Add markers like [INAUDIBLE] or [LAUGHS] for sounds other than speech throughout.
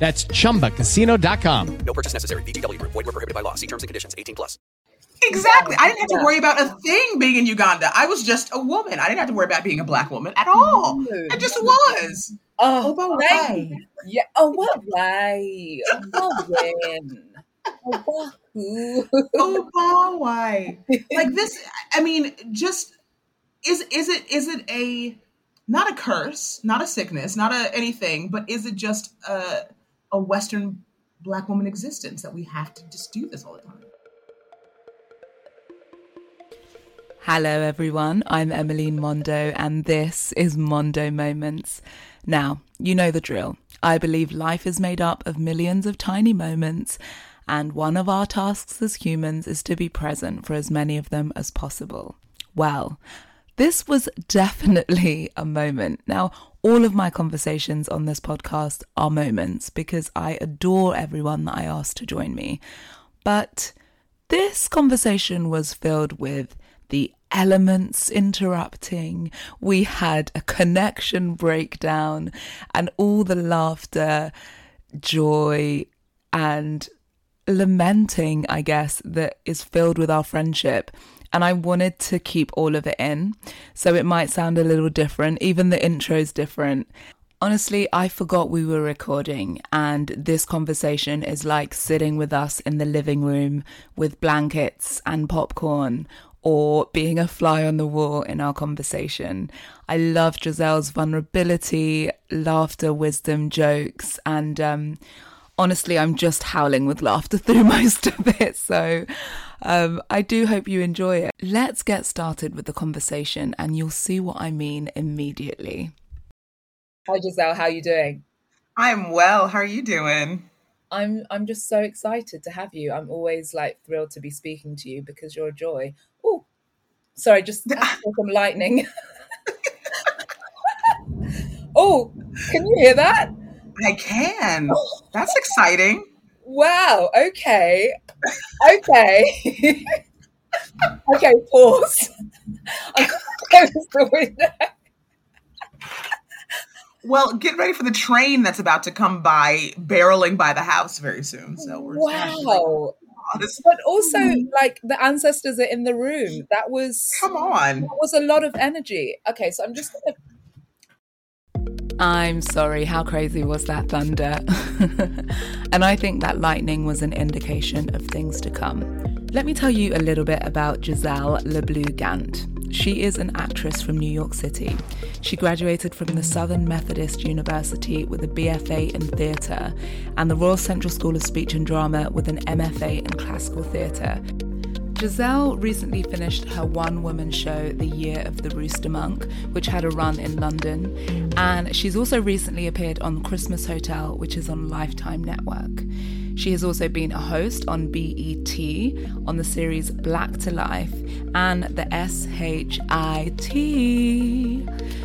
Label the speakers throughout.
Speaker 1: That's chumbacasino.com.
Speaker 2: No purchase necessary. VGW Group. Void were prohibited by law. See terms and conditions. 18 plus.
Speaker 3: Exactly. I didn't have to worry about a thing being in Uganda. I was just a woman. I didn't have to worry about being a black woman at all. I just was.
Speaker 4: Oh,
Speaker 3: Oba
Speaker 4: thank
Speaker 3: why?
Speaker 4: Yeah. Oh, what way? Oh, when? Oh, who?
Speaker 3: Why? Like this. I mean, just is is it is it a not a curse, not a sickness, not a anything, but is it just a a Western black woman existence that we have to just do this all the time?
Speaker 5: Hello, everyone. I'm Emmeline Mondo, and this is Mondo Moments. Now, you know the drill. I believe life is made up of millions of tiny moments, and one of our tasks as humans is to be present for as many of them as possible. Well, this was definitely a moment. Now, all of my conversations on this podcast are moments because I adore everyone that I ask to join me. But this conversation was filled with the elements interrupting. We had a connection breakdown and all the laughter, joy, and lamenting, I guess, that is filled with our friendship. And I wanted to keep all of it in. So it might sound a little different. Even the intro is different. Honestly, I forgot we were recording, and this conversation is like sitting with us in the living room with blankets and popcorn, or being a fly on the wall in our conversation. I love Giselle's vulnerability, laughter, wisdom, jokes, and um, honestly, I'm just howling with laughter [LAUGHS] through most of it. So um, I do hope you enjoy it. Let's get started with the conversation, and you'll see what I mean immediately.
Speaker 4: Hi, Giselle. How are you doing?
Speaker 3: I'm well. How are you doing?
Speaker 4: I'm I'm just so excited to have you. I'm always like thrilled to be speaking to you because you're a joy. Oh, sorry, just [LAUGHS] some lightning. [LAUGHS] oh, can you hear that?
Speaker 3: I can. That's exciting.
Speaker 4: Wow. Okay. Okay. okay. Pause. I'm close the window.
Speaker 3: Well, get ready for the train that's about to come by, barreling by the house very soon. So we're
Speaker 4: Wow. But also, like the ancestors are in the room. That was
Speaker 3: come on.
Speaker 4: That was a lot of energy. Okay, so I'm just gonna
Speaker 5: I'm sorry, how crazy was that thunder? [LAUGHS] and I think that lightning was an indication of things to come. Let me tell you a little bit about Giselle LeBlue Gant. She is an actress from New York City. She graduated from the Southern Methodist University with a BFA in theatre and the Royal Central School of Speech and Drama with an MFA in classical theatre. Giselle recently finished her one woman show, The Year of the Rooster Monk, which had a run in London. And she's also recently appeared on Christmas Hotel, which is on Lifetime Network. She has also been a host on BET on the series Black to Life and the SHIT.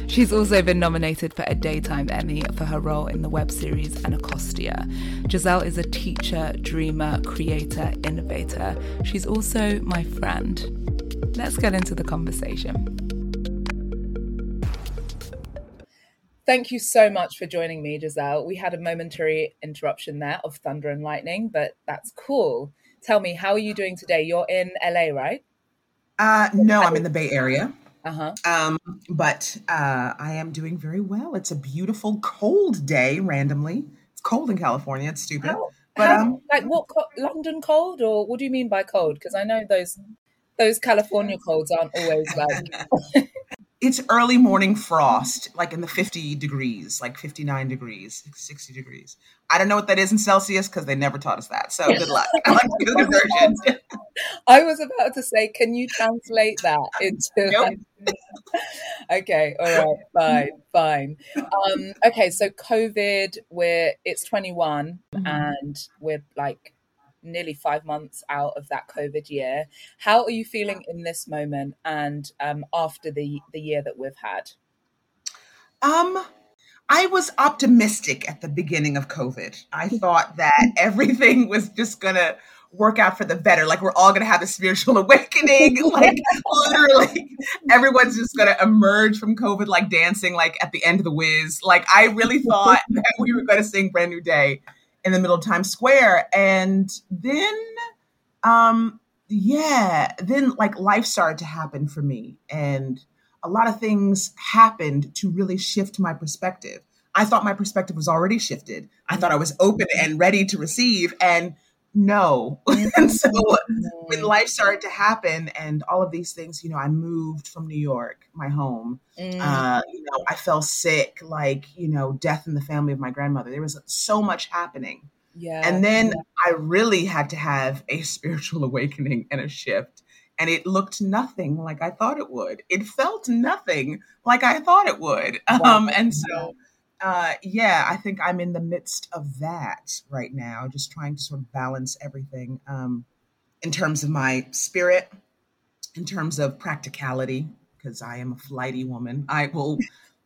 Speaker 5: She's also been nominated for a Daytime Emmy for her role in the web series Anacostia. Giselle is a teacher, dreamer, creator, innovator. She's also my friend. Let's get into the conversation.
Speaker 4: Thank you so much for joining me, Giselle. We had a momentary interruption there of thunder and lightning, but that's cool. Tell me, how are you doing today? You're in LA, right?
Speaker 3: Uh, no, I'm in the Bay Area.
Speaker 4: Uh-huh.
Speaker 3: Um, but uh, I am doing very well. It's a beautiful, cold day. Randomly, it's cold in California. It's stupid.
Speaker 4: How,
Speaker 3: but
Speaker 4: how-
Speaker 3: um,
Speaker 4: like what? Co- London cold, or what do you mean by cold? Because I know those those California colds aren't always like. [LAUGHS]
Speaker 3: it's early morning frost, like in the 50 degrees, like 59 degrees, 60 degrees. I don't know what that is in Celsius because they never taught us that. So good luck. [LAUGHS] I like do [LAUGHS] conversions.
Speaker 4: I was about to say, can you translate that into? [LAUGHS] okay, all right, fine, fine. Um, okay, so COVID, we're it's 21,
Speaker 3: Mm-hmm.
Speaker 4: and we're like
Speaker 5: nearly five months out of that COVID year. How are you feeling in this moment and um, after the the year that we've had?
Speaker 3: Um, I was optimistic at the beginning of COVID. I thought that everything [LAUGHS] was just gonna work out for the better. Like we're all gonna have a spiritual [LAUGHS] awakening. [LAUGHS] like literally, everyone's just gonna emerge from COVID like dancing, like at the end of the Wiz. Like I really thought that we were gonna sing Brand New Day in the middle of Times Square. And then um yeah, then like life started to happen for me. And a lot of things happened to really shift my perspective. I thought my perspective was already shifted. I thought I was open and ready to receive. And no. [LAUGHS] and so when life started to happen and all of these things, you know, I moved from New York, my home.
Speaker 5: Mm.
Speaker 3: Uh, you know, I fell sick, like, you know, death in the family of my grandmother. There was so much happening.
Speaker 5: yeah.
Speaker 3: And then I really had to have a [LAUGHS] spiritual awakening and a shift. And it looked nothing like I thought it would. It felt nothing like I thought it would. Um, and so, uh, yeah, I think I'm in the midst of that right now, just trying to sort of balance everything um, in terms of my spirit, in terms of practicality, because I am a flighty woman. I will,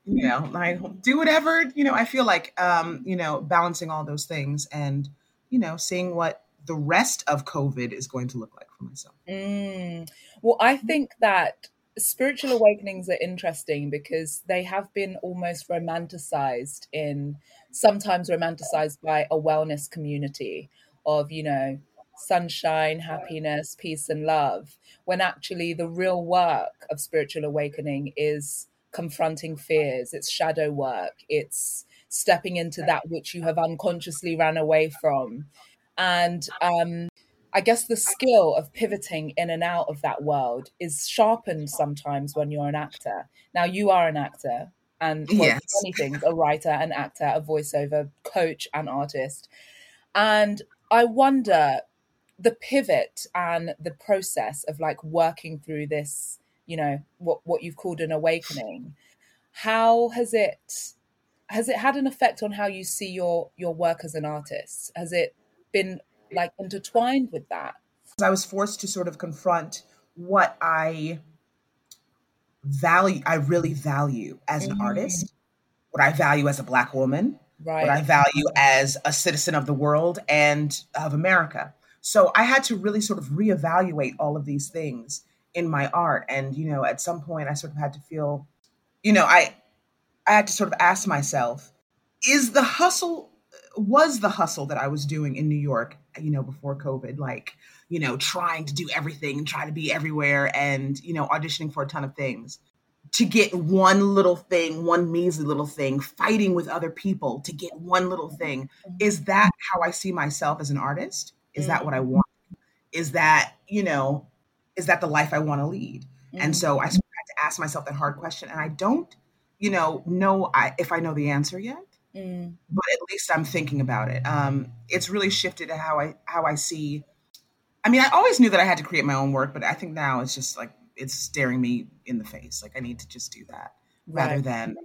Speaker 3: you [LAUGHS] know, I will do whatever, you know, I feel like, um, you know, balancing all those things and, you know, seeing what the rest of COVID is going to look like for myself.
Speaker 5: Mm. Well, I think that spiritual awakenings are interesting because they have been almost romanticized in sometimes romanticized by a wellness community of, you know, sunshine, happiness, peace, and love, when actually the real work of spiritual awakening is confronting fears, it's shadow work, it's stepping into that which you have unconsciously ran away from. And um, I guess the skill of pivoting in and out of that world is sharpened sometimes when you're an actor. Now, you are an actor and well,
Speaker 3: Yes.
Speaker 5: many things a writer, an actor, a voiceover coach, an artist. And I wonder the pivot and the process of like working through this, you know, what, what you've called an awakening. How has it has it had an effect on how you see your your work as an artist? Has it been like intertwined with that?
Speaker 3: I was forced to sort of confront what I value, I really value as an
Speaker 5: Mhm.
Speaker 3: artist, what I value as a Black woman,
Speaker 5: Right.
Speaker 3: what I value as a citizen of the world and of America. So I had to really sort of reevaluate all of these things in my art. And, you know, at some point I sort of had to feel, you know, I I had to sort of ask myself, is the hustle was the hustle that I was doing in New York, you know, before COVID, like, you know, trying to do everything, and try to be everywhere and, you know, auditioning for a ton of things to get one little thing, one measly little thing, fighting with other people to get one little thing. Mm-hmm. Is that how I see myself as an artist? Is that what I mm-hmm. want? Is that, you know, is that the life I want to lead? And mm-hmm. so I had to ask myself that hard question. And I don't, you know, know I, if I know the answer yet,
Speaker 5: Mm,
Speaker 3: but at least I'm thinking about it. Um, it's really shifted to how I how I see. I mean, I always knew that I had to create my own work, but I think now it's just like it's staring me in the face. Like I need to just do that rather than,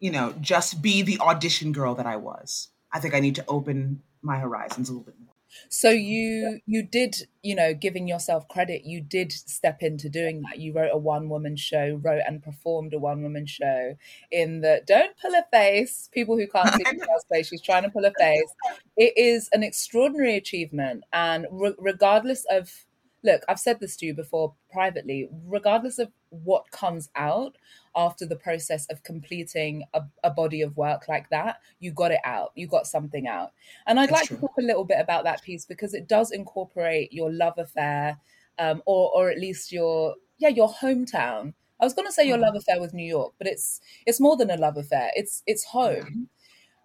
Speaker 3: you know, just be the audition girl that I was. I think I need to open my horizons a little bit more.
Speaker 5: So you you did, you know, giving yourself credit, you did step into doing that. You wrote a one woman show, wrote and performed a one woman show in the don't pull a face. People who can't see the face, she's trying to pull a face. It is an extraordinary achievement, and re- regardless of look, I've said this to you before privately, regardless of what comes out after the process of completing a, a body of work like that, you got it out. You got something out. And I'd
Speaker 3: That's
Speaker 5: like to talk a little bit about that piece because it does incorporate your love affair, um, or or at least your yeah your hometown. I was going to say your love affair with New York, but it's it's more than a love affair. It's it's home.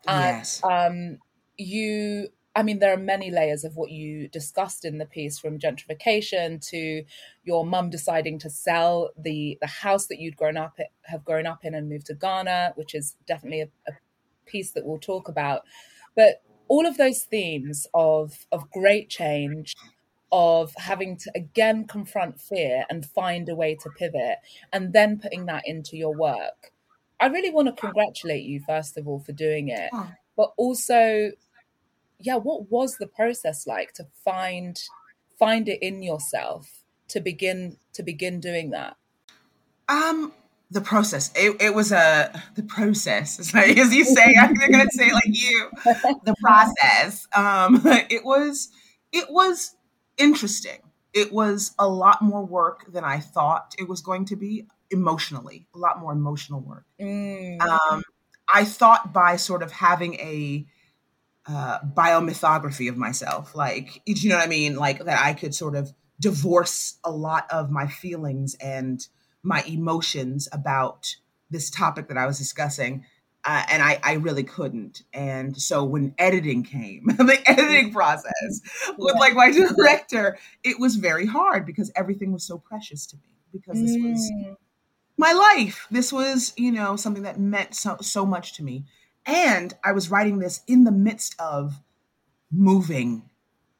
Speaker 5: And
Speaker 3: Yes.
Speaker 5: um, you, I mean, there are many layers of what you discussed in the piece, from gentrification to your mum deciding to sell the the house that you'd grown up have grown up in and move to Ghana, which is definitely a, a piece that we'll talk about. But all of those themes of of great change, of having to again confront fear and find a way to pivot, and then putting that into your work. I really want to congratulate you first of all for doing it but also yeah, what was the process like to find find it in yourself to begin to begin doing that?
Speaker 3: Um, the process. It, it was a the process. as you say, I'm gonna say like you. The process. Um, [LAUGHS] it was it was interesting. It was a lot more work than I thought it was going to be emotionally. A lot more emotional work.
Speaker 5: Mm.
Speaker 3: Um, I thought by sort of having a uh, biomythography of myself, like you know what I mean, like that I could sort of divorce a lot of my feelings and my emotions about this topic that I was discussing. Uh, and I, I really couldn't. And so when editing came, [LAUGHS] the editing process with like my director, it was very hard because everything was so precious to me because this was
Speaker 5: Mm.
Speaker 3: my life. This was, you know, something that meant so, so much to me. And I was writing this in the midst of moving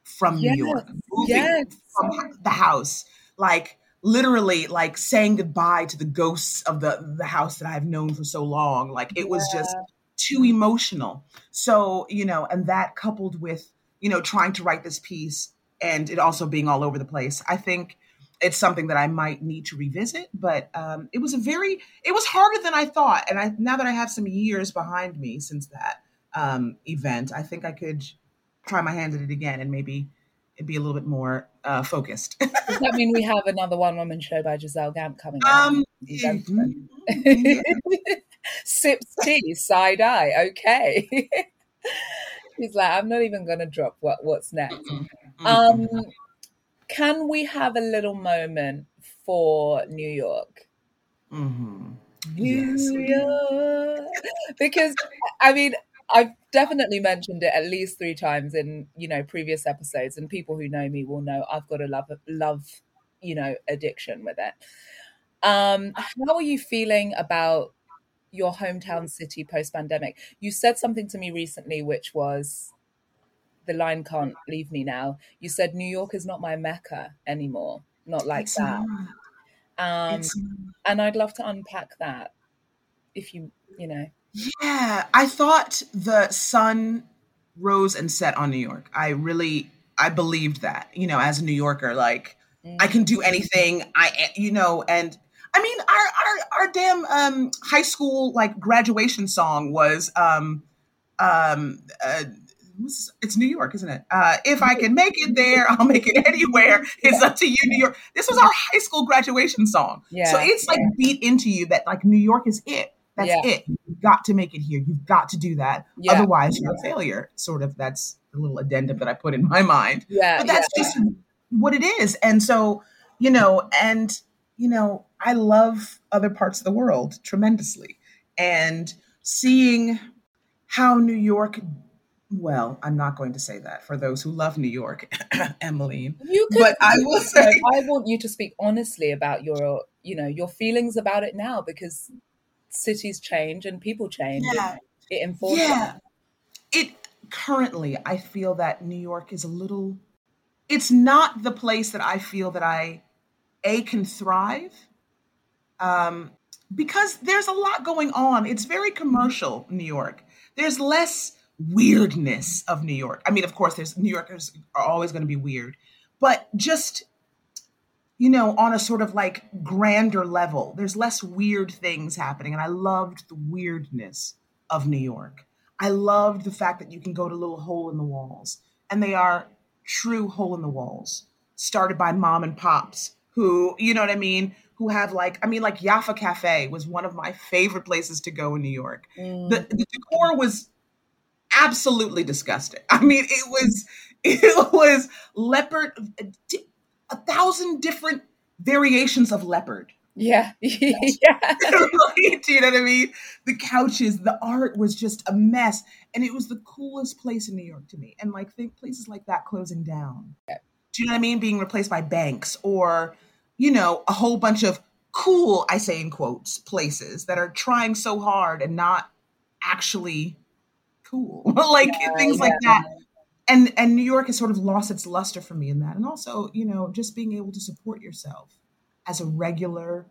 Speaker 3: from
Speaker 5: Yes,
Speaker 3: New York, moving
Speaker 5: yes.
Speaker 3: from the house, like literally like saying goodbye to the ghosts of the the house that I've known for so long. Like it was just too emotional. So, you know, and that coupled with, you know, trying to write this piece and it also being all over the place, I think it's something that I might need to revisit. But um, it was a very, it was harder than I thought. And I now that I have some years behind me since that um, event, I think I could try my hand at it again and maybe it'd be a little bit more uh, focused. [LAUGHS]
Speaker 5: Does that mean we have another one woman show by Giselle Gant coming
Speaker 3: um, yeah. [LAUGHS]
Speaker 5: Sips tea, side eye. Okay. [LAUGHS] He's like, I'm not even going to drop what what's next.
Speaker 3: Mm-hmm.
Speaker 5: Um, can we have a little moment for New York?
Speaker 3: Mhm.
Speaker 5: New
Speaker 3: Yes.
Speaker 5: York, because I mean, I've definitely mentioned it at least three times in you know previous episodes, and people who know me will know I've got a love love you know addiction with it. Um, how are you feeling about your hometown city post pandemic? You said something to me recently, which was the line can't leave me now. You said New York is not my mecca anymore, not like
Speaker 3: It's
Speaker 5: that.
Speaker 3: not.
Speaker 5: Um,
Speaker 3: It's
Speaker 5: and I'd love to unpack that if you you know
Speaker 3: Yeah, I thought the sun rose and set on New York. I really, I believed that. You know, as a New Yorker, like I can do anything. I, you know, and I mean, our our our damn um, high school like graduation song was um um. Uh, it's New York, isn't it? Uh, if I can make it there, I'll make it anywhere. It's up to you, New York. This was our high school graduation song. So it's like beat into you that like New York is it. That's
Speaker 5: Yeah.
Speaker 3: it. You've got to make it here. You've got to do that.
Speaker 5: yeah
Speaker 3: Otherwise, you're a failure. Sort of. That's a little addendum that I put in my mind.
Speaker 5: yeah
Speaker 3: But
Speaker 5: yeah
Speaker 3: that's just what it is. And so, you know, and you know, I love other parts of the world tremendously, and seeing how New York. Well, I'm not going to say that for those who love New York, [CLEARS THROAT] Emmeline.
Speaker 5: you could
Speaker 3: But I will say,
Speaker 5: I want you to speak honestly about your you know your feelings about it now because cities change and people change
Speaker 3: yeah,
Speaker 5: it informs
Speaker 3: yeah. it currently i feel that new york is a little it's not the place that i feel that i a can thrive um, because there's a lot going on it's very commercial new york there's less weirdness of new york. I mean of course there's new yorkers are always going to be weird but just you know on a sort of like grander level there's less weird things happening and i loved the weirdness of new york. I loved the fact that you can go to little hole in the walls, and they are true hole in the walls, started by mom and pops who, you know what I mean, who have like, I mean, like Jaffa Cafe was one of my favorite places to go in New York.
Speaker 5: Mm,
Speaker 3: The, the decor was absolutely disgusting. I mean, it was, [LAUGHS] it was leopard, a thousand different variations of leopard.
Speaker 5: yeah [LAUGHS] yeah [LAUGHS]
Speaker 3: Like, Do you know what I mean? The couches, the art was just a mess, and it was the coolest place in New York to me. And like think places like that closing down. Do you know what I mean? Being replaced by banks or, you know, a whole bunch of cool, I say in quotes, places that are trying so hard and not actually cool. [LAUGHS] like things like that. And and New York has sort of lost its luster for me in that. And also, you know, just being able to support yourself as a regular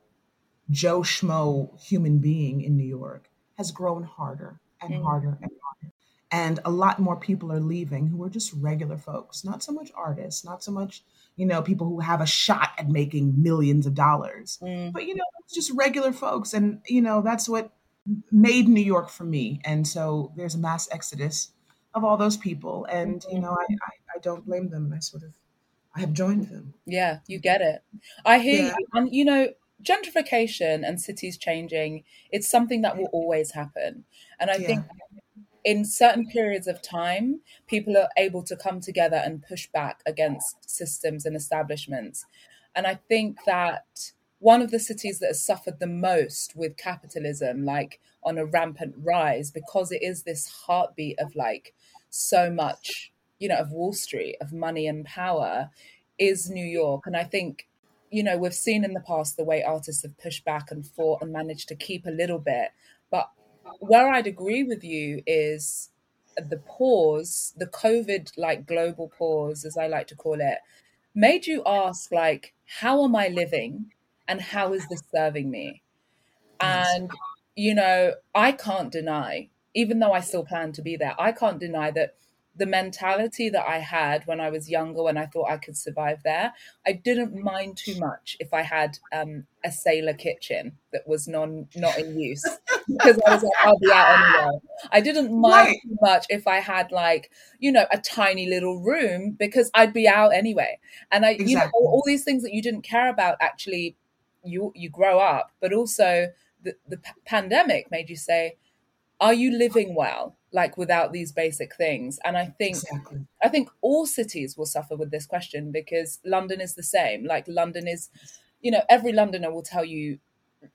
Speaker 3: Joe Schmo human being in New York has grown harder and
Speaker 5: Mm.
Speaker 3: harder and harder. and a lot more people are leaving who are just regular folks, not so much artists, not so much, you know, people who have a shot at making millions of dollars,
Speaker 5: Mm.
Speaker 3: but, you know, just regular folks. And, you know, that's what made New York for me. And so there's a mass exodus of all those people. And, you know, I, I, I don't blame them. And I sort of, I have joined them.
Speaker 5: Yeah, you get it. I hear
Speaker 3: Yeah.
Speaker 5: you. And you know, gentrification and cities changing, it's something that will always happen. And I
Speaker 3: Yeah.
Speaker 5: think in certain periods of time, people are able to come together and push back against systems and establishments. And I think that one of the cities that has suffered the most with capitalism, like on a rampant rise, because it is this heartbeat of like so much, you know, of Wall Street, of money and power, is New York. And I think, you know, we've seen in the past the way artists have pushed back and fought and managed to keep a little bit. But where I'd agree with you is the pause, the COVID like global pause, as I like to call it, made you ask, like, how am I living and how is this serving me? And, you know, I can't deny, even though I still plan to be there, I can't deny that the mentality that I had when I was younger, when I thought I could survive there, I didn't mind too much if I had um, a sailor kitchen that was non not in use [LAUGHS] because I was like, I'll be out anyway. I didn't mind
Speaker 3: Right.
Speaker 5: too much if I had like you know a tiny little room because I'd be out anyway. And I, you know, all, all these things that you didn't care about actually, you you grow up, but also the the p- pandemic made you say, are you living well? Like without these basic things, and I think
Speaker 3: Exactly.
Speaker 5: I think all cities will suffer with this question because London is the same. Like London is, you know, every Londoner will tell you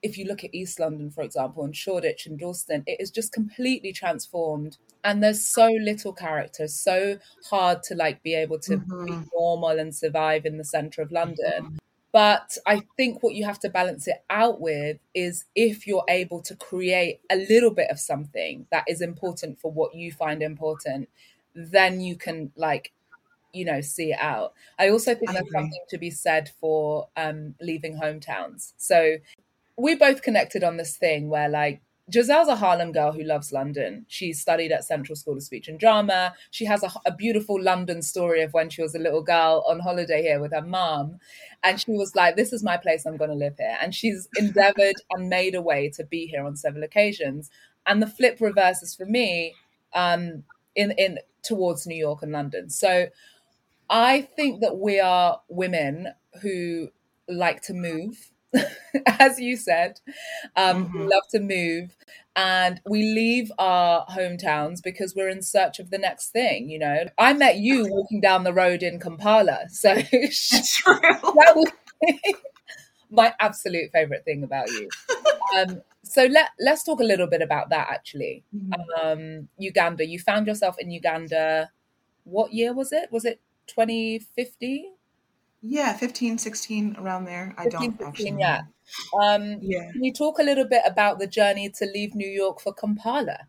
Speaker 5: if you look at East London, for example, and Shoreditch and Dalston, it is just completely transformed. And there's so little character, so hard to like be able to be
Speaker 3: Mhm.
Speaker 5: normal and survive in the center of London. But I think what you have to balance it out with is if you're able to create a little bit of something that is important for what you find important, then you can like, you know, see it out. I also think
Speaker 3: I
Speaker 5: there's
Speaker 3: agree.
Speaker 5: something to be said for um, leaving hometowns. So we both connected on this thing where like Giselle's a Harlem girl who loves London. She studied at Central School of Speech and Drama. She has a, a beautiful London story of when she was a little girl on holiday here with her mom. And she was like, This is my place, I'm going to live here. And she's [LAUGHS] endeavored and made a way to be here on several occasions. And the flip reverses for me um, in, in towards New York and London. So I think that we are women who like to move, [LAUGHS] as you said. Um, We
Speaker 3: Mhm.
Speaker 5: love to move, and we leave our hometowns because we're in search of the next thing. You know, I met you walking down the road in Kampala, so [LAUGHS] that was [LAUGHS] my absolute favorite thing about you. Um, so let let's talk a little bit about that. Actually, um, Uganda. You found yourself in Uganda. What year was it? Was it 2015?
Speaker 3: Yeah, 15, 16, around there. I don't
Speaker 5: 15,
Speaker 3: actually.
Speaker 5: yeah. Um,
Speaker 3: Yeah.
Speaker 5: can you talk a little bit about the journey to leave New York for Kampala?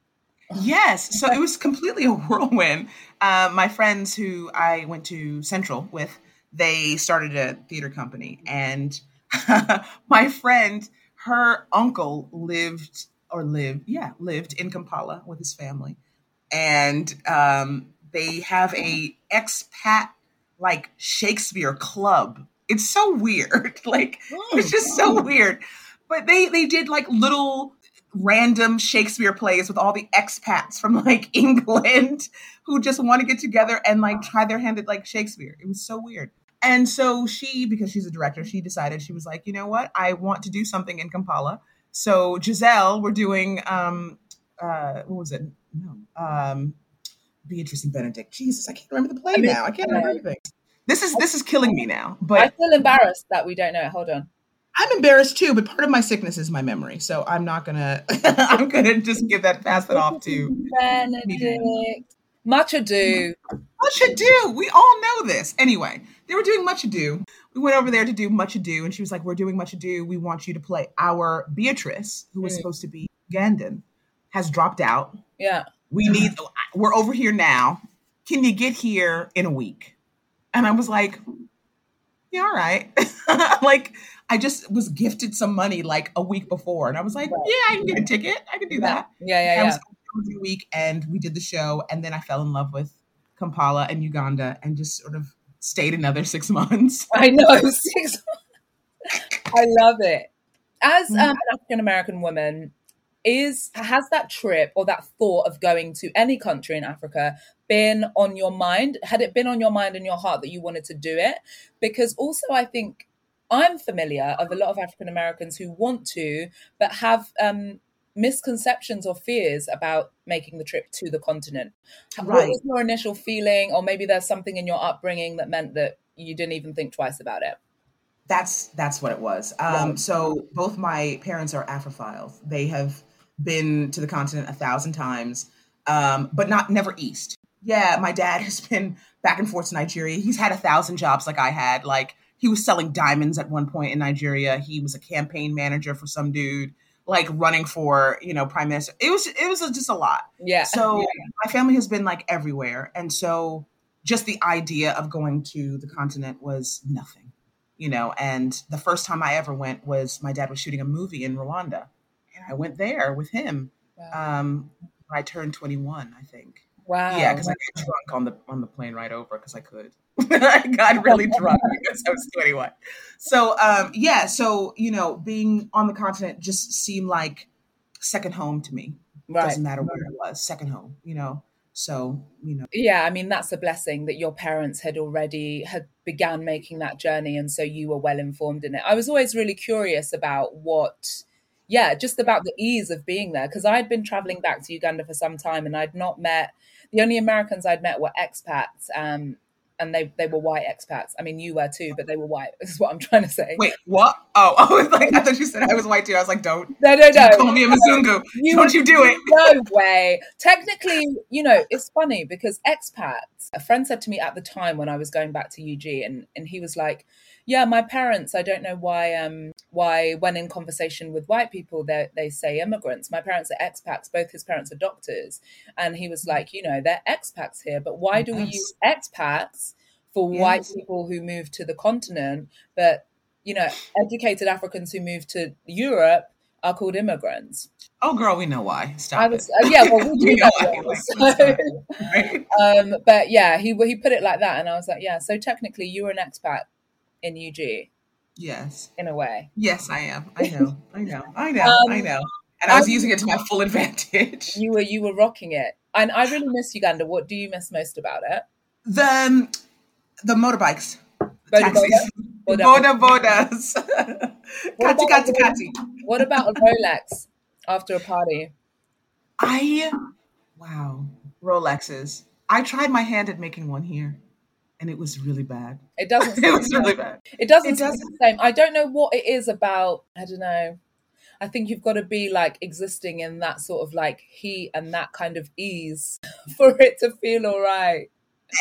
Speaker 3: Yes. So it was completely a [LAUGHS] whirlwind. Uh, my friends who I went to Central with, they started a theater company. And [LAUGHS] my friend, her uncle lived or lived, yeah, lived in Kampala with his family. And um, they have a expat like Shakespeare club. It's so weird. [LAUGHS] like it's just so weird. But they they did like little random Shakespeare plays with all the expats from like [LAUGHS] England who just want to get together and like try their hand at like Shakespeare. It was so weird. And so she, because she's a director, she decided she was like, you know what, I want to do something in Kampala. So Giselle, we're doing um uh what was it? No. Um Beatrice and Benedict. Jesus, I can't remember the play
Speaker 5: I mean,
Speaker 3: now. I can't remember anything. This is this is killing me now. But I
Speaker 5: feel embarrassed that we don't know it. Hold on.
Speaker 3: I'm embarrassed too, but part of my sickness is my memory. So I'm not gonna [LAUGHS] I'm gonna just give that pass that off to
Speaker 5: Benedict. Much ado.
Speaker 3: Much Ado. We all know this. Anyway, they were doing Much Ado. We went over there to do Much Ado, and she was like, We're doing Much Ado. We want you to play our Beatrice, who was
Speaker 5: Mm.
Speaker 3: supposed to be Ugandan, has dropped out.
Speaker 5: Yeah.
Speaker 3: We need we're over here now. Can you get here in a week? And I was like, Yeah, all right. [LAUGHS] like I just was gifted some money like a week before, and I was like,
Speaker 5: Right.
Speaker 3: Yeah, I can get a ticket. I can do that.
Speaker 5: Yeah, yeah,
Speaker 3: I
Speaker 5: yeah.
Speaker 3: was, I closing week, and we did the show, and then I fell in love with Kampala and Uganda, and just sort of stayed another six [LAUGHS] months.
Speaker 5: I know. Six. [LAUGHS] I love it. As um, an African American woman, is has that trip or that thought of going to any country in Africa been on your mind? Had it been on your mind and your heart that you wanted to do it? Because also, I think I'm familiar of a lot of African Americans who want to, but have um, misconceptions or fears about making the trip to the continent.
Speaker 3: Right.
Speaker 5: What was your initial feeling, or maybe there's something in your upbringing that meant that you didn't even think twice about it?
Speaker 3: That's that's what it was. Um, so both my parents are Afrophiles. They have been to the continent a thousand times, um, but not never east. Yeah, my dad [LAUGHS] has been back and forth to Nigeria. He's had a thousand jobs like I had. Like he was selling diamonds at one point in Nigeria. He was a campaign manager for some dude, like running for you know prime minister. It was it was just a lot.
Speaker 5: Yeah.
Speaker 3: So my family has been like everywhere, and so just the idea of going to the continent was nothing, you know. And the first time I ever went was my dad was shooting a movie in Rwanda, and I went there with him.
Speaker 5: Wow.
Speaker 3: Um, I turned twenty one, I think.
Speaker 5: wow.
Speaker 3: Yeah, because I got drunk on the on the plane ride over because I could. [LAUGHS] I got really drunk [LAUGHS] because I was 21. So um yeah, so you know, being on the continent just seemed like second home to me.
Speaker 5: right.
Speaker 3: Doesn't matter where it was, second home, you know. So, you know,
Speaker 5: yeah i mean that's a blessing that your parents had already had began making that journey and so you were well informed in it i was always really curious about what yeah just about the ease of being there because i'd been traveling back to uganda for some time and i'd not met the only americans i'd met were expats um and they they were white expats i mean you were too but they were white [LAUGHS] is what i'm trying to say
Speaker 3: wait, what? Oh, [LAUGHS] I was like, I thought you said I was white too. I was like, don't,
Speaker 5: no no no
Speaker 3: don't call me a Mzungu.
Speaker 5: You-
Speaker 3: don't you do it. [LAUGHS]
Speaker 5: no way. Technically, you know, it's funny because expats, a friend said to me at the time when I was going back to UG and, and he was like, Yeah, my parents, I don't know why um why when in conversation with white people they they say immigrants. My parents are expats, both his parents are doctors. And he was like, you know, they're expats here, but why do we use expats for white people who move to the continent, but you know, educated Africans who move to Europe are called immigrants.
Speaker 3: Oh, girl, we know why. Stop
Speaker 5: I was, uh, yeah, well, we [LAUGHS] do
Speaker 3: We
Speaker 5: know.
Speaker 3: why,
Speaker 5: So, [LAUGHS] um, but yeah, he he put it like that, and I was like, yeah. So technically, you were an expat in UG
Speaker 3: Yes,
Speaker 5: in a way.
Speaker 3: yes, I am. I know, I know, I know, [LAUGHS]
Speaker 5: Um,
Speaker 3: I know. And I was
Speaker 5: um,
Speaker 3: using it to my full advantage.
Speaker 5: You were you were rocking it, and I really miss Uganda. What do you miss most about it?
Speaker 3: The um, the motorbikes,
Speaker 5: Boda
Speaker 3: taxis,
Speaker 5: Boda?
Speaker 3: boda bodas, kati kati kati.
Speaker 5: What about a Rolex after a party?
Speaker 3: I wow Rolexes. I tried my hand at making one here, and it was really bad.
Speaker 5: It doesn't. [LAUGHS]
Speaker 3: It was really bad.
Speaker 5: It doesn't.
Speaker 3: It doesn't.
Speaker 5: the same. I don't know what it is about. I don't know. I think you've got to be like existing in that sort of like heat and that kind of ease [LAUGHS] for it to feel all right.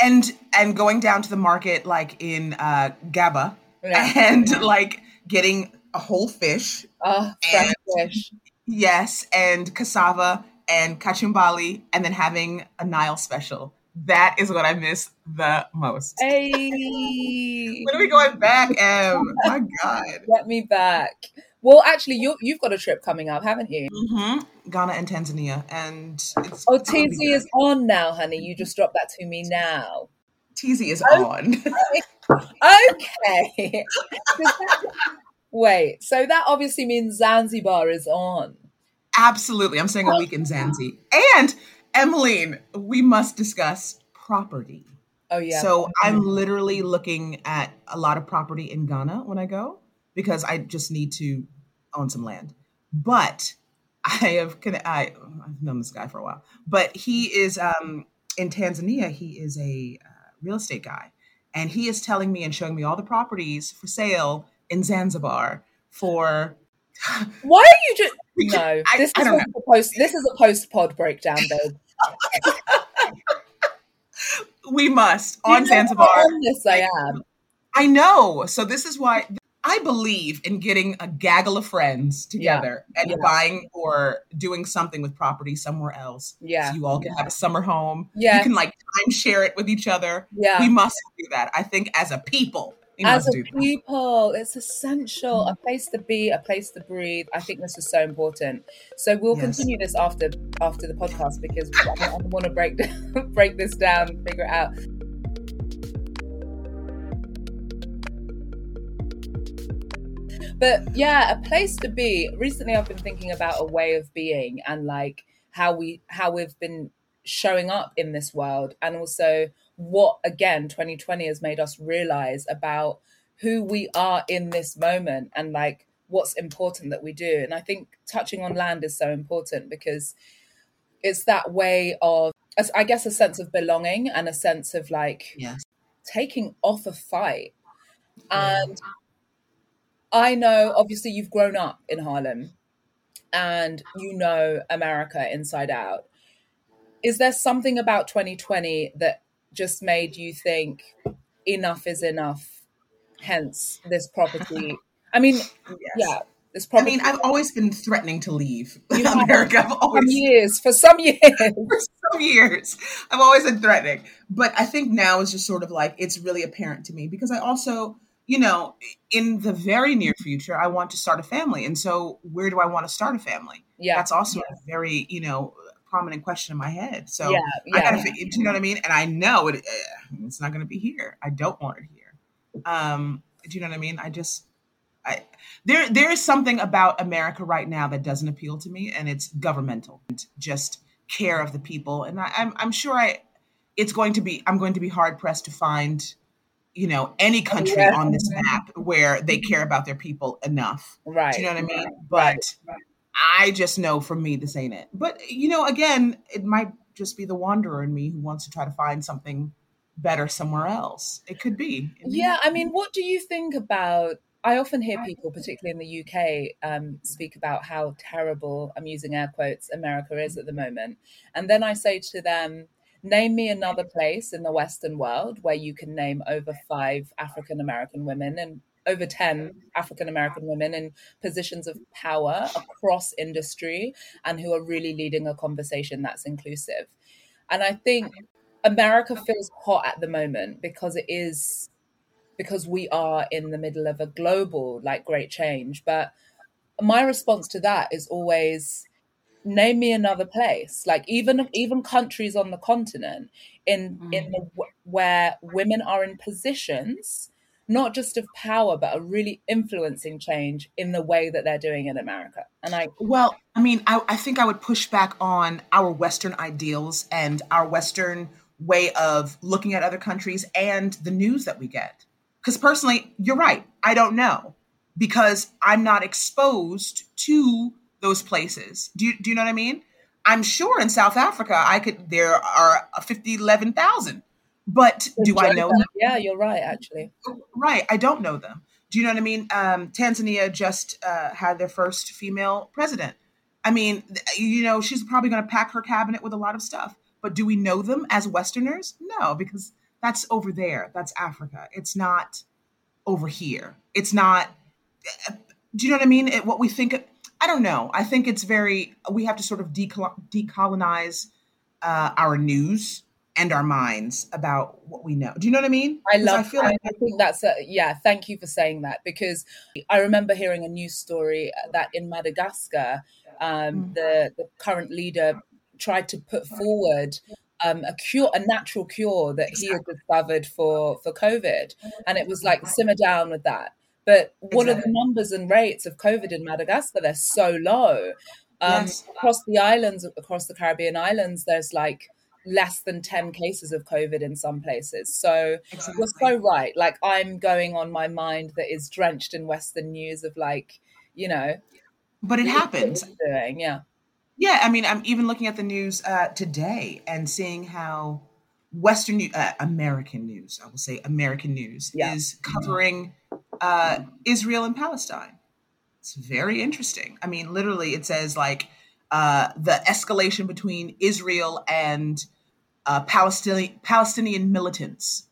Speaker 3: And and going down to the market like in uh, Gaba,
Speaker 5: Yeah.
Speaker 3: and like getting a whole fish,
Speaker 5: Oh, fresh
Speaker 3: And-
Speaker 5: fish.
Speaker 3: yes, and cassava and kachumbali, and then having a Nile special. That is what I miss the most. [LAUGHS]
Speaker 5: Hey,
Speaker 3: When are we going back, Em? My God.
Speaker 5: get me back. Well, actually, you you've got a trip coming up, haven't you?
Speaker 3: hmm Ghana and Tanzania, and it's
Speaker 5: Oh, TZ is on now, honey. You just dropped that to me now.
Speaker 3: TZ is
Speaker 5: Oh.
Speaker 3: on. [LAUGHS]
Speaker 5: Okay. That- [LAUGHS] Wait, so that obviously means Zanzibar is on.
Speaker 3: Absolutely. I'm saying a week in Zanzi. And Emmeline, we must discuss property.
Speaker 5: Oh yeah.
Speaker 3: So I'm literally looking at a lot of property in Ghana when I go because I just need to own some land. But [LAUGHS] I have I, I've known this guy for a while, but he is um, in Tanzania. He is a uh, real estate guy, and he is telling me and showing me all the properties for sale in Zanzibar for
Speaker 5: Why are you just [LAUGHS] no?
Speaker 3: I-
Speaker 5: This
Speaker 3: I
Speaker 5: is
Speaker 3: don't
Speaker 5: a post. This is a post pod breakdown, babe. [LAUGHS]
Speaker 3: we must
Speaker 5: You know
Speaker 3: on Zanzibar.
Speaker 5: on this I am.
Speaker 3: I know. So this is why I believe in getting a gaggle of friends together and
Speaker 5: Yeah.
Speaker 3: buying or doing something with property somewhere else.
Speaker 5: Yeah.
Speaker 3: So you all can have a summer home.
Speaker 5: Yeah.
Speaker 3: You can like time share it with each other.
Speaker 5: Yeah.
Speaker 3: We must do that. I think as a people, Must
Speaker 5: As a people, it's essential. A place to be, a place to breathe. I think this is so important. So we'll
Speaker 3: Yes.
Speaker 5: continue this after after the podcast because I, I want to break [LAUGHS] break this down, figure it out. But yeah, a place to be. Recently, I've been thinking about a way of being and like how we how we've been showing up in this world, and also what again 2020 has made us realize about who we are in this moment and like what's important that we do. And I think touching on land is so important because it's that way of I guess a sense of belonging and a sense of like
Speaker 3: Yes.
Speaker 5: taking off a fight. And I know, obviously, you've grown up in Harlem and you know America inside out. Is there something about 2020 that just made you think enough is enough? Hence, this property. I mean, yeah, this property.
Speaker 3: i mean i've always been threatening to leave [LAUGHS]
Speaker 5: You.
Speaker 3: America. I've
Speaker 5: for
Speaker 3: always
Speaker 5: some years, for some years. [LAUGHS]
Speaker 3: for some years. I've always been threatening. But I think now is just sort of like it's really apparent to me because I also, you know, in the very near future, I want to start a family. And so where do I want to start a family?
Speaker 5: Yeah,
Speaker 3: That's also a very, you know, prominent question in my head. So
Speaker 5: yeah,
Speaker 3: I gotta, do you know what I mean? And I know it, uh, it's not going to be here. I don't want it here. Um, do you know what I mean? I just, I there there is something about America right now that doesn't appeal to me, and it's governmental, and just care of the people. And I, I'm I'm sure I, it's going to be I'm going to be hard pressed to find, you know, any country
Speaker 5: Yeah.
Speaker 3: on this map where they care about their people enough.
Speaker 5: Right.
Speaker 3: Do you know what I mean?
Speaker 5: Right.
Speaker 3: But I just know for me, this ain't it. But you know, again, it might just be the wanderer in me who wants to try to find something better somewhere else. It could be.
Speaker 5: Yeah, I mean, what do you think about? I often hear people, particularly in the UK, um, speak about how terrible, I'm using air quotes, America is at the moment. And then I say to them, name me another place in the Western world where you can name over five African American women and over 10 African American women in positions of power across industry and who are really leading a conversation that's inclusive. And I think America feels hot at the moment because it is because we are in the middle of a global like great change. But my response to that is always name me another place. Like even even countries on the continent in in mm. the where women are in positions not just of power but are really influencing change in the way that they're doing in america and i
Speaker 3: Well, I mean, I, I think I would push back on our Western ideals and our Western way of looking at other countries and the news that we get. Because personally, you're right. I don't know because I'm not exposed to those places. Do you, do you know what I mean? I'm sure in South Africa, I could. There are 50, 11,000. But do I know them?
Speaker 5: yeah you're right actually
Speaker 3: Right. I don't know them. Do you know what I mean? Um, Tanzania just uh, had their first female president. I mean, you know, she's probably going to pack her cabinet with a lot of stuff. But do we know them as Westerners? No, because that's over there. That's Africa. It's not over here. It's not. Do you know what I mean? It, what we think. I don't know. I think it's very. We have to sort of decolonize uh, our news and our minds about what we know. Do you know what I mean?
Speaker 5: I love.
Speaker 3: I feel
Speaker 5: I,
Speaker 3: like
Speaker 5: I think that's a, yeah. Thank you for saying that because I remember hearing a news story that in Madagascar, um, the the current leader tried to put forward um, a cure, a natural cure that he had discovered for for COVID, and it was like simmer down with that. But what are the numbers and rates of COVID in Madagascar? They're so low. Um,
Speaker 3: Yes.
Speaker 5: Across the islands, across the Caribbean islands, there's like less than 10 cases of COVID in some places. So
Speaker 3: Exactly.
Speaker 5: you're so right. Like I'm going on my mind that is drenched in Western news of like, you know,
Speaker 3: but it happens.
Speaker 5: doing. Yeah.
Speaker 3: Yeah, I mean, I'm even looking at the news uh, today and seeing how Western new- uh, American news, I will say American news,
Speaker 5: Yeah.
Speaker 3: is covering uh, Israel and Palestine. It's very interesting. I mean, literally, it says like uh, the escalation between Israel and uh, Palestinian Palestinian militants,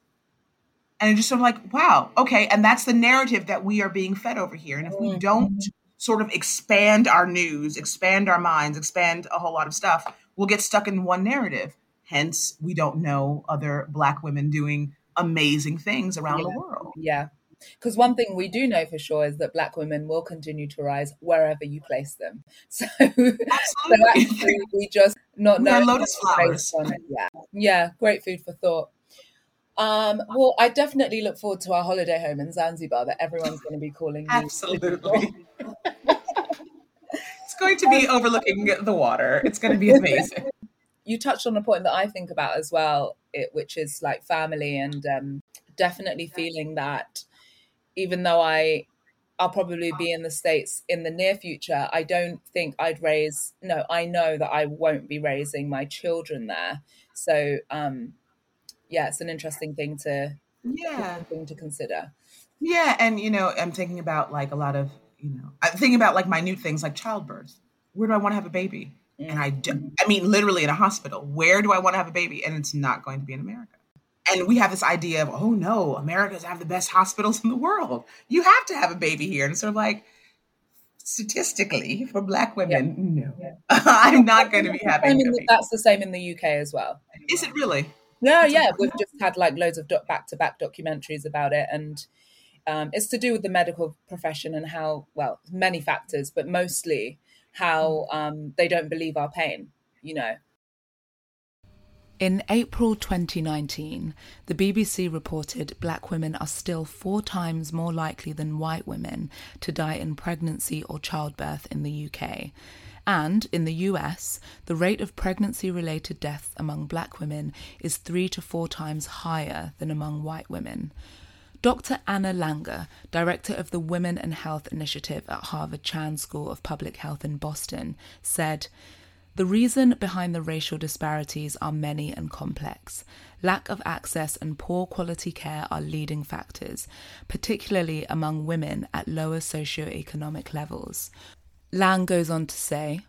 Speaker 3: and it's just sort of like, wow, okay, and that's the narrative that we are being fed over here. And if we don't sort of expand our news, expand our minds, expand a whole lot of stuff, we'll get stuck in one narrative. Hence, we don't know other Black women doing amazing things around the world.
Speaker 5: Yeah. Because one thing we do know for sure is that Black women will continue to rise wherever you place them. [LAUGHS] So, so actually, we just not know
Speaker 3: lotus flowers.
Speaker 5: On it. Yeah, yeah, great food for thought. Um, well, I definitely look forward to our holiday home in Zanzibar that everyone's going to be calling.
Speaker 3: Absolutely. [LAUGHS] it's going to be overlooking the water. It's going to be amazing.
Speaker 5: You touched on a point that I think about as well, it, which is like family and um, definitely feeling that even though I I'll probably be in the States in the near future, I don't think I'd raise no, I know that I won't be raising my children there. So um yeah, it's an interesting thing to
Speaker 3: yeah
Speaker 5: thing to consider.
Speaker 3: Yeah, and you know, I'm thinking about like a lot of you know, I'm thinking about like minute things like childbirth. Where do I want to have a baby? Mm-hmm. And I do, I mean, literally in a hospital. Where do I want to have a baby? And it's not going to be in America and we have this idea of oh no america's have the best hospitals in the world. You have to have a baby here. And sort of like statistically for black women yeah. no. Yeah. [LAUGHS] i'm not going to be having I mean,
Speaker 5: that's the same in the uk as well.
Speaker 3: Is it really?
Speaker 5: No yeah we've just had like loads of back-to-back documentaries about it and um, it's to do with the medical profession and how well many factors but mostly how mm. um, they don't believe our pain you know
Speaker 6: in April 2019, the BBC reported black women are still four times more likely than white women to die in pregnancy or childbirth in the UK. And in the US, the rate of pregnancy related deaths among black women is three to four times higher than among white women. Dr. Anna Langer, director of the Women and Health Initiative at Harvard Chan School of Public Health in Boston, said, the reason behind the racial disparities are many and complex. Lack of access and poor quality care are leading factors, particularly among women at lower socioeconomic levels. Lang goes on to say,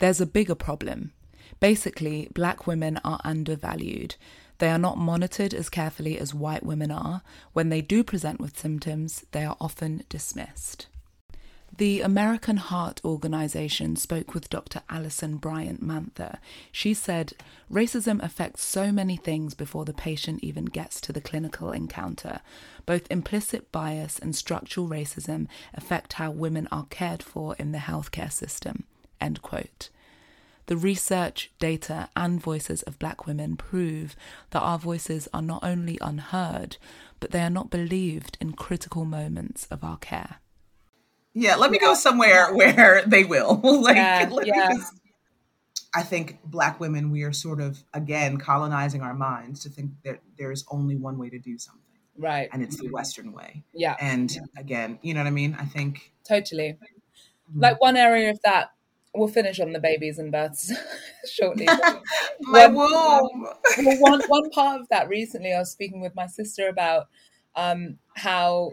Speaker 6: There's a bigger problem. Basically, black women are undervalued. They are not monitored as carefully as white women are. When they do present with symptoms, they are often dismissed. The American Heart Organization spoke with Dr. Alison Bryant Mantha. She said racism affects so many things before the patient even gets to the clinical encounter. Both implicit bias and structural racism affect how women are cared for in the healthcare system. End quote. The research, data, and voices of black women prove that our voices are not only unheard, but they are not believed in critical moments of our care.
Speaker 3: Yeah, let me go somewhere [LAUGHS] where they will. [LAUGHS] like, yeah, yeah. Just, I think black women, we are sort of again colonizing our minds to think that there's only one way to do something.
Speaker 5: Right.
Speaker 3: And it's the Western way.
Speaker 5: Yeah.
Speaker 3: And
Speaker 5: yeah.
Speaker 3: again, you know what I mean? I think
Speaker 5: totally. Mm-hmm. Like one area of that we'll finish on the babies and births [LAUGHS] shortly.
Speaker 3: my one, womb.
Speaker 5: well, one one part of that recently, I was speaking with my sister about um, how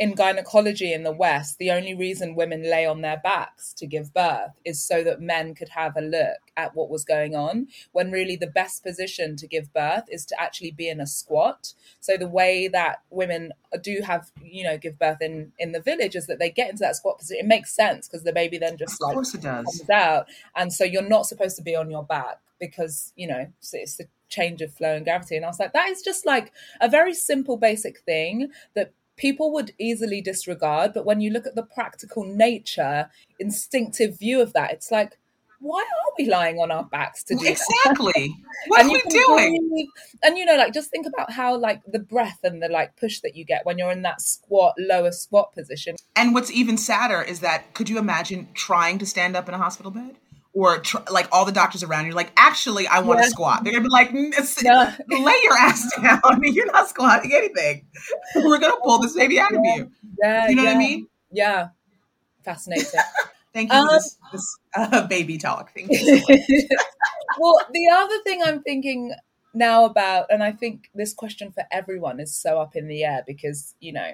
Speaker 5: in gynecology in the West, the only reason women lay on their backs to give birth is so that men could have a look at what was going on. When really the best position to give birth is to actually be in a squat. So the way that women do have, you know, give birth in in the village is that they get into that squat position. It makes sense because the baby then just like comes out, and so you're not supposed to be on your back because you know it's the change of flow and gravity. And I was like, that is just like a very simple, basic thing that people would easily disregard. But when you look at the practical nature, instinctive view of that, it's like, why are we lying on our backs to do
Speaker 3: exactly. [LAUGHS] What are we doing?
Speaker 5: breathe, and you know like just think about how like the breath and the like push that you get when you're in that squat lower squat position.
Speaker 3: And what's even sadder is that could you imagine trying to stand up in a hospital bed or tr- like all the doctors around you, like, actually, I want to yeah. squat. They're gonna be like, yeah. [LAUGHS] lay your ass [LAUGHS] down. You're not squatting anything. [LAUGHS] We're gonna pull this baby out of you.
Speaker 5: Yeah,
Speaker 3: you know what I mean?
Speaker 5: Yeah, fascinating.
Speaker 3: Thank you um, for this, this uh, baby talk. Thank you. So
Speaker 5: well, the other thing I'm thinking now about, and I think this question for everyone is so up in the air because you know,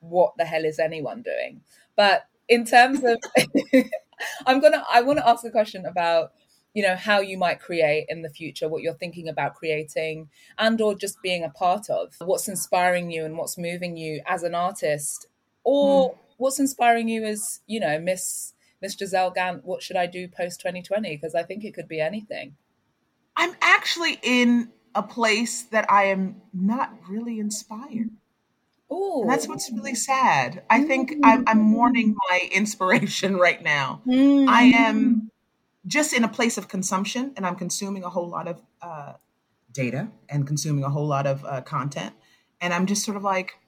Speaker 5: what the hell is anyone doing? But in terms of [LAUGHS] I'm gonna I want to ask a question about you know how you might create in the future what you're thinking about creating and or just being a part of. What's inspiring you and what's moving you as an artist? Or mm. what's inspiring you as you know miss miss giselle gant what should i do post 2020 because i think it could be anything.
Speaker 3: I'm actually in a place that i am not really inspired
Speaker 5: Oh,
Speaker 3: And that's what's really sad. I think I'm, I'm mourning my [LAUGHS] inspiration right now.
Speaker 5: Mm.
Speaker 3: I am just in a place of consumption and I'm consuming a whole lot of uh, data and consuming a whole lot of uh, content. And I'm just sort of like,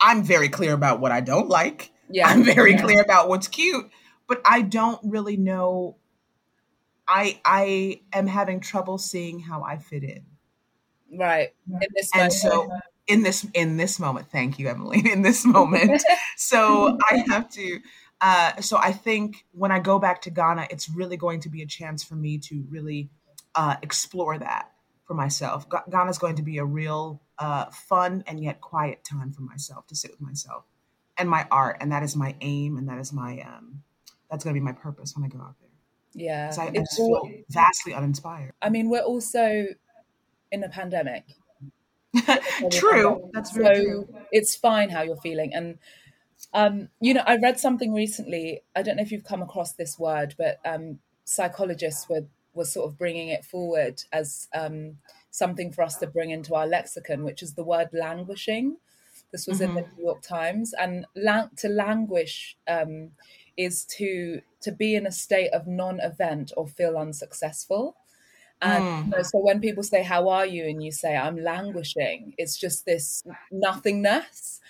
Speaker 3: I'm very clear about what I don't like.
Speaker 5: Yeah,
Speaker 3: I'm very
Speaker 5: yeah.
Speaker 3: clear about what's cute, but I don't really know. I I am having trouble seeing how I fit in.
Speaker 5: right in this
Speaker 3: And so in this in this moment, thank you, Emily. In this moment, [LAUGHS] so I have to. Uh, so I think when I go back to Ghana, it's really going to be a chance for me to really uh, explore that for myself. Ga- Ghana is going to be a real uh, fun and yet quiet time for myself to sit with myself and my art, and that is my aim, and that is my um, that's going to be my purpose when I go out there.
Speaker 5: yeah
Speaker 3: I, I
Speaker 5: it's
Speaker 3: just feel vastly uninspired.
Speaker 5: I mean, we're also in a pandemic.
Speaker 3: True, that's
Speaker 5: so
Speaker 3: very true.
Speaker 5: it's fine how you're feeling. And um you know i read something recently i don't know if you've come across this word but um psychologists were were sort of bringing it forward as um something for us to bring into our lexicon which is the word languishing. This was in the new york times. And lang- to languish um is to to be in a state of non-event or feel unsuccessful and
Speaker 3: Mm.
Speaker 5: so when people say, How are you? and you say, I'm languishing, it's just this nothingness.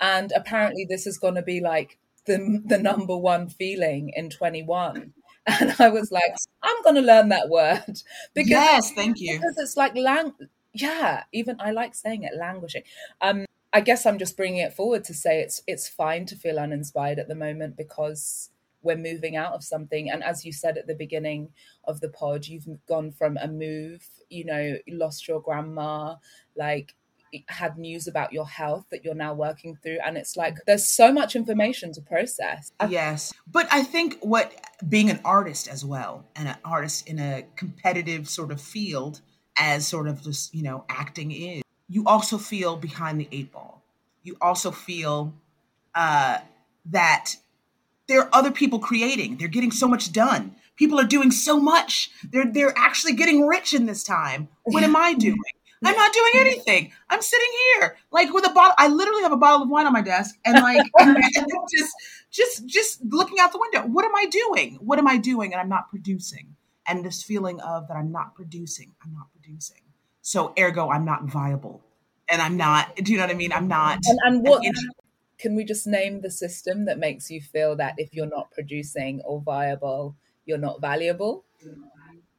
Speaker 5: And apparently, this is going to be like the, the number one feeling in 21. [LAUGHS] And I was like, I'm going to learn that word [LAUGHS] because,
Speaker 3: yes, thank you.
Speaker 5: because it's like, lang- yeah, even I like saying it, languishing. Um, I guess I'm just bringing it forward to say it's it's fine to feel uninspired at the moment because we're moving out of something. And as you said at the beginning of the pod, you've gone from a move, you know, lost your grandma, like had news about your health that you're now working through. And it's like there's so much information to process.
Speaker 3: Yes. But I think what being an artist as well, and an artist in a competitive sort of field, as sort of just, you know, acting is, you also feel behind the eight ball. You also feel uh, that there are other people creating. They're getting so much done. People are doing so much. They're they're actually getting rich in this time. What am I doing? I'm not doing anything. I'm sitting here like with a bottle. I literally have a bottle of wine on my desk and like [LAUGHS] just just just looking out the window. What am I doing? What am I doing? And I'm not producing. And this feeling of that I'm not producing. I'm not producing. So ergo, I'm not viable. And I'm not. Do you know what I mean? I'm not.
Speaker 5: And, and what can we just name the system that makes you feel that if you're not producing or viable, you're not valuable?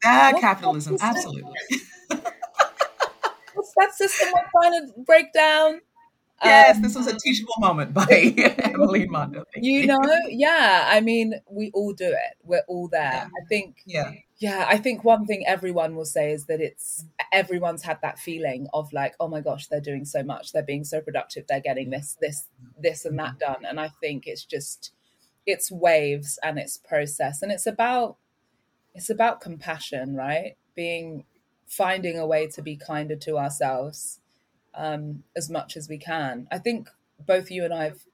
Speaker 3: Ah,
Speaker 5: What-
Speaker 3: capitalism. Absolutely.
Speaker 5: What's that system we're trying to break down?
Speaker 3: Yes,
Speaker 5: Um,
Speaker 3: this was a teachable moment by [LAUGHS] Emily Mondo.
Speaker 5: You know, yeah. I mean, we all do it. We're all there.
Speaker 3: Yeah.
Speaker 5: I think
Speaker 3: Yeah.
Speaker 5: Yeah, I think one thing everyone will say is that it's everyone's had that feeling of like, oh my gosh, they're doing so much, they're being so productive, they're getting this, this, this, and that done. And I think it's just it's waves and it's process and it's about it's about compassion, right? Being finding a way to be kinder to ourselves um, as much as we can. I think both you and I've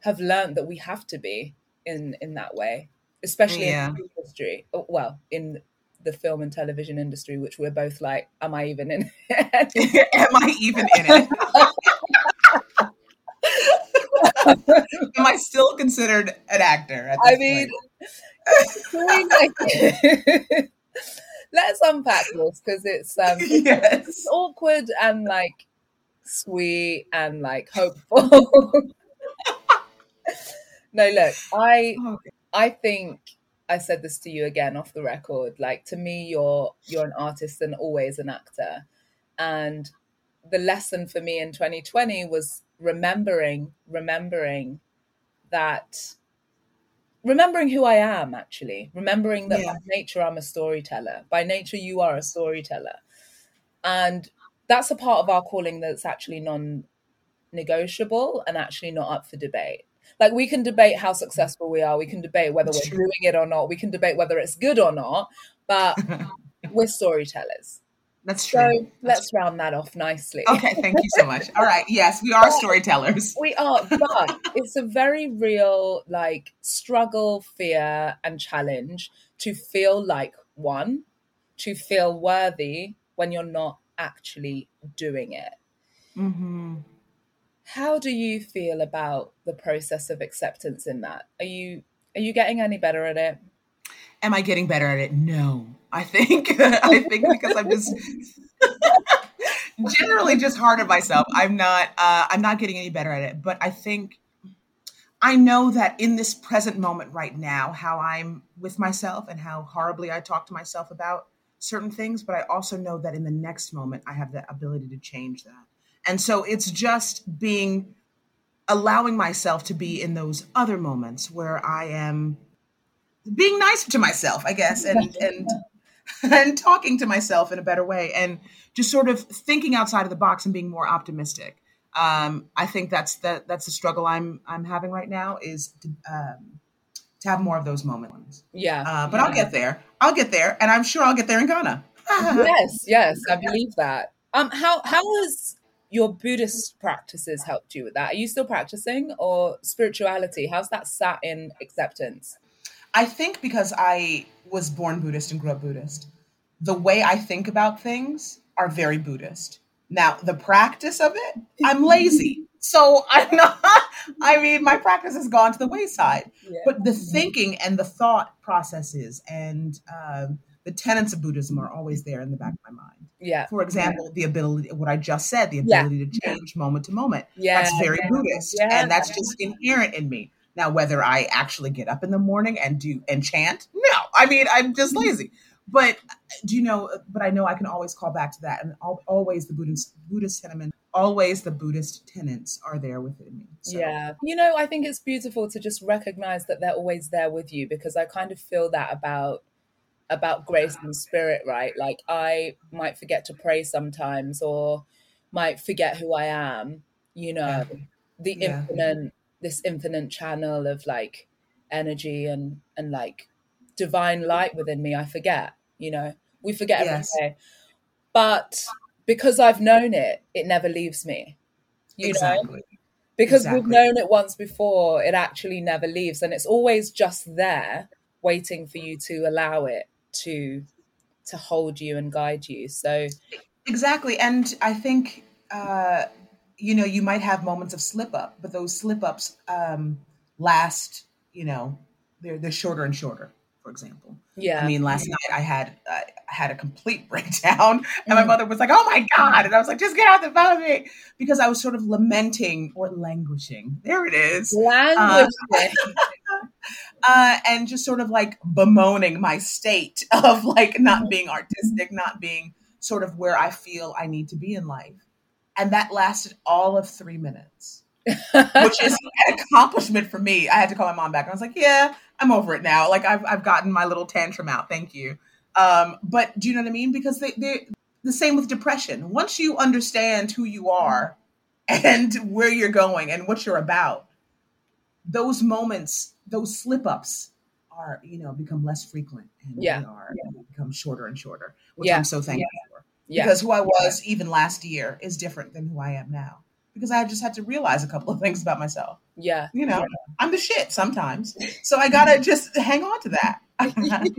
Speaker 5: have learned that we have to be in in that way, especially
Speaker 3: Yeah.
Speaker 5: in the industry. oh, Well, in the film and television industry, which we're both like, am I even in? it? [LAUGHS]
Speaker 3: Am I even in it? [LAUGHS] Am I still considered an actor?
Speaker 5: I mean, like- [LAUGHS] let's unpack this because it's um, it's awkward and like sweet and like hopeful. no, look, I
Speaker 3: Okay.
Speaker 5: I think I said this to you again off the record. Like to me, you're you're an artist and always an actor. And the lesson for me in 2020 was remembering, remembering that remembering who I am actually, remembering that
Speaker 3: Yeah.
Speaker 5: by nature I'm a storyteller. By nature you are a storyteller. And that's a part of our calling that's actually non negotiable and actually not up for debate. Like we can debate how successful we are, we can debate whether we're
Speaker 3: true.
Speaker 5: doing it or not, we can debate whether it's good or not, but [LAUGHS] we're storytellers.
Speaker 3: That's true.
Speaker 5: So
Speaker 3: That's
Speaker 5: let's round that off nicely.
Speaker 3: Okay, thank you so much. All right, yes, we are storytellers.
Speaker 5: We are, but it's a very real like struggle, fear, and challenge to feel like one, to feel worthy when you're not actually doing it.
Speaker 3: hmm
Speaker 5: How do you feel about the process of acceptance in that? Are you are you getting any better at it?
Speaker 3: Am I getting better at it? No. I think [LAUGHS] I think because I'm just [LAUGHS] generally just hard on myself. I'm not uh, I'm not getting any better at it, but I think I know that in this present moment right now, how I'm with myself and how horribly I talk to myself about certain things, but I also know that in the next moment I have the ability to change that. And so it's just being allowing myself to be in those other moments where I am being nice to myself, I guess, and [LAUGHS] and [LAUGHS] and talking to myself in a better way and just sort of thinking outside of the box and being more optimistic. Um, I think that's that that's the struggle I'm I'm having right now is to um, to have more of those moments.
Speaker 5: Yeah.
Speaker 3: Uh, but
Speaker 5: yeah.
Speaker 3: I'll get there. I'll get there, and I'm sure I'll get there in Ghana. [LAUGHS]
Speaker 5: yes, yes, I believe that. Um, how how has your Buddhist practices helped you with that? Are you still practicing, or spirituality? How's that sat in acceptance?
Speaker 3: I think because I was born Buddhist and grew up Buddhist, the way I think about things are very Buddhist. Now, the practice of it, I'm lazy. So [LAUGHS] I'm not, I mean, my practice has gone to the wayside.
Speaker 5: Yeah.
Speaker 3: But the thinking and the thought processes and um, the tenets of Buddhism are always there in the back of my mind.
Speaker 5: Yeah.
Speaker 3: For example, the ability, what I just said, the
Speaker 5: Yeah.
Speaker 3: ability to change moment to moment.
Speaker 5: Yeah.
Speaker 3: That's very Buddhist.
Speaker 5: Yeah.
Speaker 3: And that's just inherent in me. Now, whether I actually get up in the morning and do and chant, no. I mean, I'm just
Speaker 5: Mm-hmm.
Speaker 3: lazy. But do you know? But I know I can always call back to that, and always the Buddhist Buddhist tenement, always the Buddhist tenets are there within me. So,
Speaker 5: Yeah. You know, I think it's beautiful to just recognize that they're always there with you because I kind of feel that about about grace and spirit, right? Like I might forget to pray sometimes or might forget who I am, you know,
Speaker 3: Yeah.
Speaker 5: the
Speaker 3: Yeah.
Speaker 5: infinite this infinite channel of like energy and and like divine light within me, I forget, you know. We forget
Speaker 3: Yes.
Speaker 5: every day. But because I've known it, it never leaves me. You know?
Speaker 3: exactly.
Speaker 5: because we've known it once before it actually never leaves and it's always just there waiting for you to allow it to to hold you and guide you so
Speaker 3: Exactly. And I think, uh, you know, you might have moments of slip up, but those slip ups um, last, you know, they're, they're shorter and shorter, for example.
Speaker 5: yeah
Speaker 3: I mean, last night I had I had a complete [LAUGHS] breakdown, and my
Speaker 5: Mm.
Speaker 3: mother was like, "Oh my god!" And I was like, "Just get out of the phone of me," because I was sort of lamenting or languishing. There it is,
Speaker 5: language
Speaker 3: uh, [LAUGHS] [LAUGHS] Uh, and just sort of like bemoaning my state [LAUGHS] of like not mm-hmm. being artistic, not being sort of where I feel I need to be in life, and that lasted all of three minutes which is [LAUGHS] an accomplishment for me. I had to call my mom back. I was like, "Yeah, I'm over it now. Like I've I've gotten my little tantrum out. Thank you." Um, but do you know what I mean? Because they they the same with depression. Once you understand who you are mm-hmm. and where you're going and what you're about, those moments, those slip ups are you know become less frequent and
Speaker 5: Yeah.
Speaker 3: they are they become shorter and shorter, which
Speaker 5: Yeah.
Speaker 3: I'm so thankful for
Speaker 5: yeah
Speaker 3: because who I was even last year is different than who I am now. Because I just had to realize a couple of things about myself.
Speaker 5: yeah
Speaker 3: You know, I'm the shit sometimes. [LAUGHS] So I gotta just hang on to that. [LAUGHS]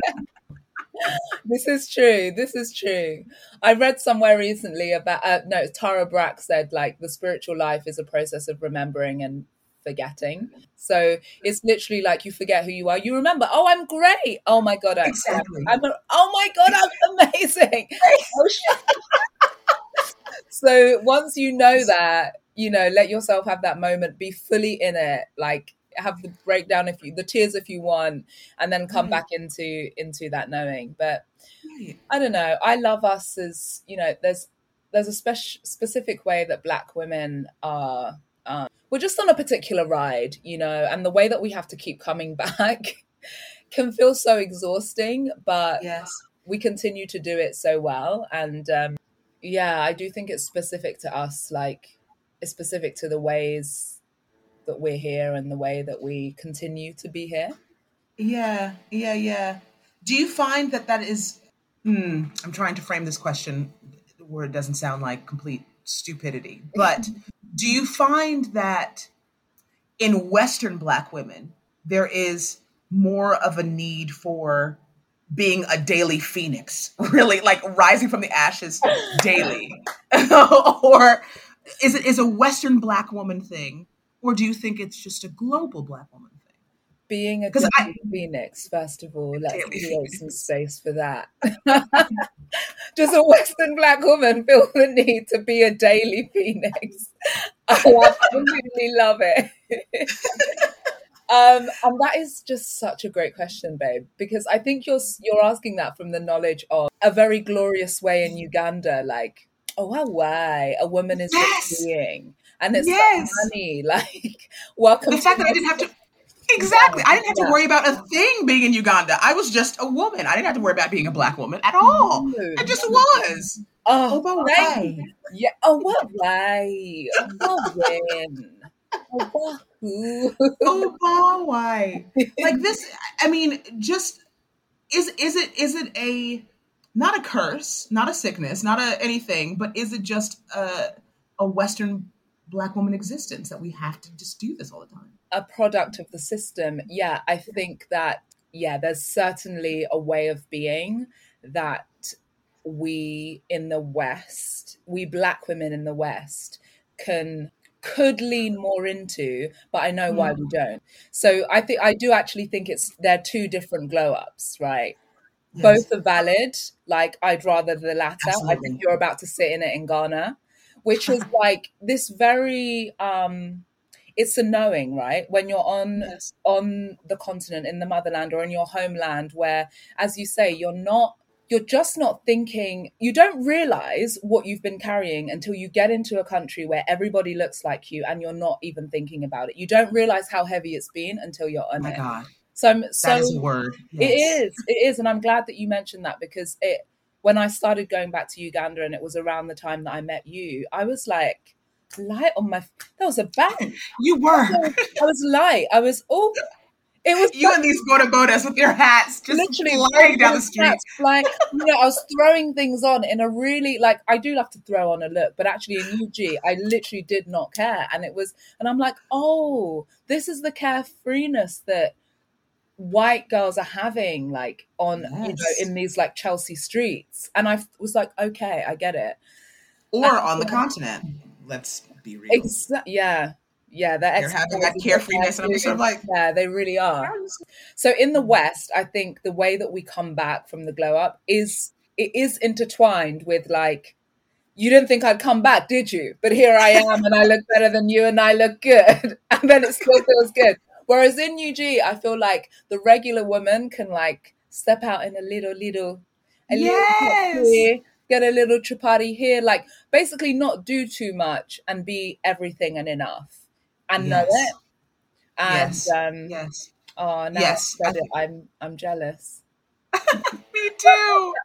Speaker 5: this is true this is true i read somewhere recently about uh, no tara brach said like the spiritual life is a process of remembering and forgetting so it's literally like you forget who you are you remember oh i'm great oh my god i'm,
Speaker 3: Exactly.
Speaker 5: I'm a, oh my god i'm [LAUGHS] amazing oh, [LAUGHS] so once you know that you know let yourself have that moment be fully in it like have the breakdown if you the tears if you want and then come
Speaker 3: Mhm.
Speaker 5: back into into that knowing but
Speaker 3: Right.
Speaker 5: I don't know. I love us as you know. There's there's a special specific way that Black women are. Um, we're just on a particular ride, you know, and the way that we have to keep coming [LAUGHS] back can feel so exhausting. But
Speaker 3: yes.
Speaker 5: we continue to do it so well, and um, yeah, I do think it's specific to us. Like it's specific to the ways that we're here and the way that we continue to be here.
Speaker 3: Yeah, yeah, yeah. Do you find that that is? Hmm, I'm trying to frame this question where it doesn't sound like complete stupidity, but [LAUGHS] do you find that in Western Black women there is more of a need for being a daily phoenix, [LAUGHS] really like rising from the ashes daily, [LAUGHS] or is it is a Western black woman thing, or do you think it's just a global black woman thing?
Speaker 5: being a
Speaker 3: 'Cause I-
Speaker 5: phoenix, first of all, let's
Speaker 3: Daily
Speaker 5: create some space for that. [LAUGHS] Does a Western black woman feel the need to be a daily phoenix? I [LAUGHS] absolutely love it. um, and that is just such a great question, babe, because I think you're you're asking that from the knowledge of a very glorious way in Uganda, like, oh, wow, why a woman is
Speaker 3: Yes.
Speaker 5: being, and it's
Speaker 3: Yes.
Speaker 5: like, honey, [LAUGHS] like, welcome.
Speaker 3: The fact that I didn't have to exactly, I didn't have to worry about a thing being in Uganda. I was just a woman. I didn't have to worry about being a black woman at all. I just was.
Speaker 5: Oh, thank
Speaker 3: why?
Speaker 5: Yeah. Oh, what way? Oh, when? Oh?
Speaker 3: Oba why? Like this. I mean, just is is it is it a not a curse, not a sickness, not a anything, but is it just a a Western black woman existence that we have to just do this all the time?
Speaker 5: A product of the system. Yeah, I think that, yeah, there's certainly a way of being that we in the West, we black women in the West, can could lean more into, but I know why we don't. So I think I do actually think it's they're two different glow ups, right? both are valid. Like I'd rather the latter. I think you're about to sit in it in Ghana, which is like this very um it's a knowing, right? When you're on
Speaker 3: Yes.
Speaker 5: on the continent in the motherland or in your homeland where as you say you're not you're just not thinking you don't realize what you've been carrying until you get into a country where everybody looks like you and you're not even thinking about it you don't realize how heavy it's been until you're on Oh
Speaker 3: my
Speaker 5: it
Speaker 3: God,
Speaker 5: so i'm so
Speaker 3: that is a word.
Speaker 5: it
Speaker 3: Yes.
Speaker 5: is. It is. And I'm glad that you mentioned that because it when I started going back to Uganda and it was around the time that I met you, I was like light on my that was a bang.
Speaker 3: You were.
Speaker 5: I was light. I was oh it was
Speaker 3: You and these boda bodas with your hats just
Speaker 5: literally
Speaker 3: flying down the street.
Speaker 5: hats, like you know, I was throwing things on in a really like I do love to throw on a look, but actually in UG, I literally did not care, and it was, and I'm like, oh, this is the carefreeness that white girls are having, like on you know in these like Chelsea streets, and I was like, okay, I get it.
Speaker 3: Or on the continent. Let's be real.
Speaker 5: Exa- yeah, yeah, they're,
Speaker 3: They're having that carefreeness, and I'm sort of like,
Speaker 5: yeah, they really are. So in the West, I think the way that we come back from the glow up is it is intertwined with like you didn't think I'd come back, did you? But here I am and I look [LAUGHS] better than you and I look good. [LAUGHS] And then it still feels good. Whereas in UG, I feel like the regular woman can like step out in a little little a little
Speaker 3: Yes.
Speaker 5: here, get a little chapati here, like basically not do too much and be everything and enough. And know
Speaker 3: Yes.
Speaker 5: it. And
Speaker 3: Yes.
Speaker 5: um
Speaker 3: Yes.
Speaker 5: Oh, now
Speaker 3: Yes,
Speaker 5: I've said it, I'm I'm jealous. [LAUGHS]
Speaker 3: Me too.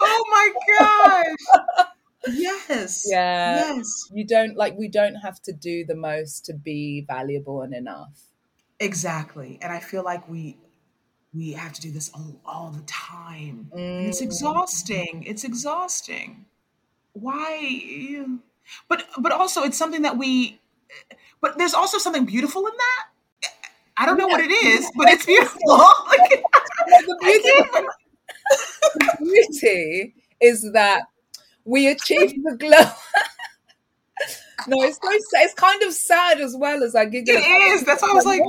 Speaker 3: Oh my gosh. Yes.
Speaker 5: Yeah.
Speaker 3: Yes.
Speaker 5: You don't like we don't have to do the most to be valuable and enough.
Speaker 3: Exactly. And I feel like we we have to do this all, all the time. And it's
Speaker 5: Mm.
Speaker 3: exhausting. It's exhausting. Why? But but also it's something that we. But there's also something beautiful in that. I don't know what it is, but it's beautiful. [LAUGHS] Like,
Speaker 5: The beauty, [LAUGHS] the beauty is that we achieve the glow. [LAUGHS] no, it's so sa- it's kind of sad as well as I giggle.
Speaker 3: It is. That's why I was like,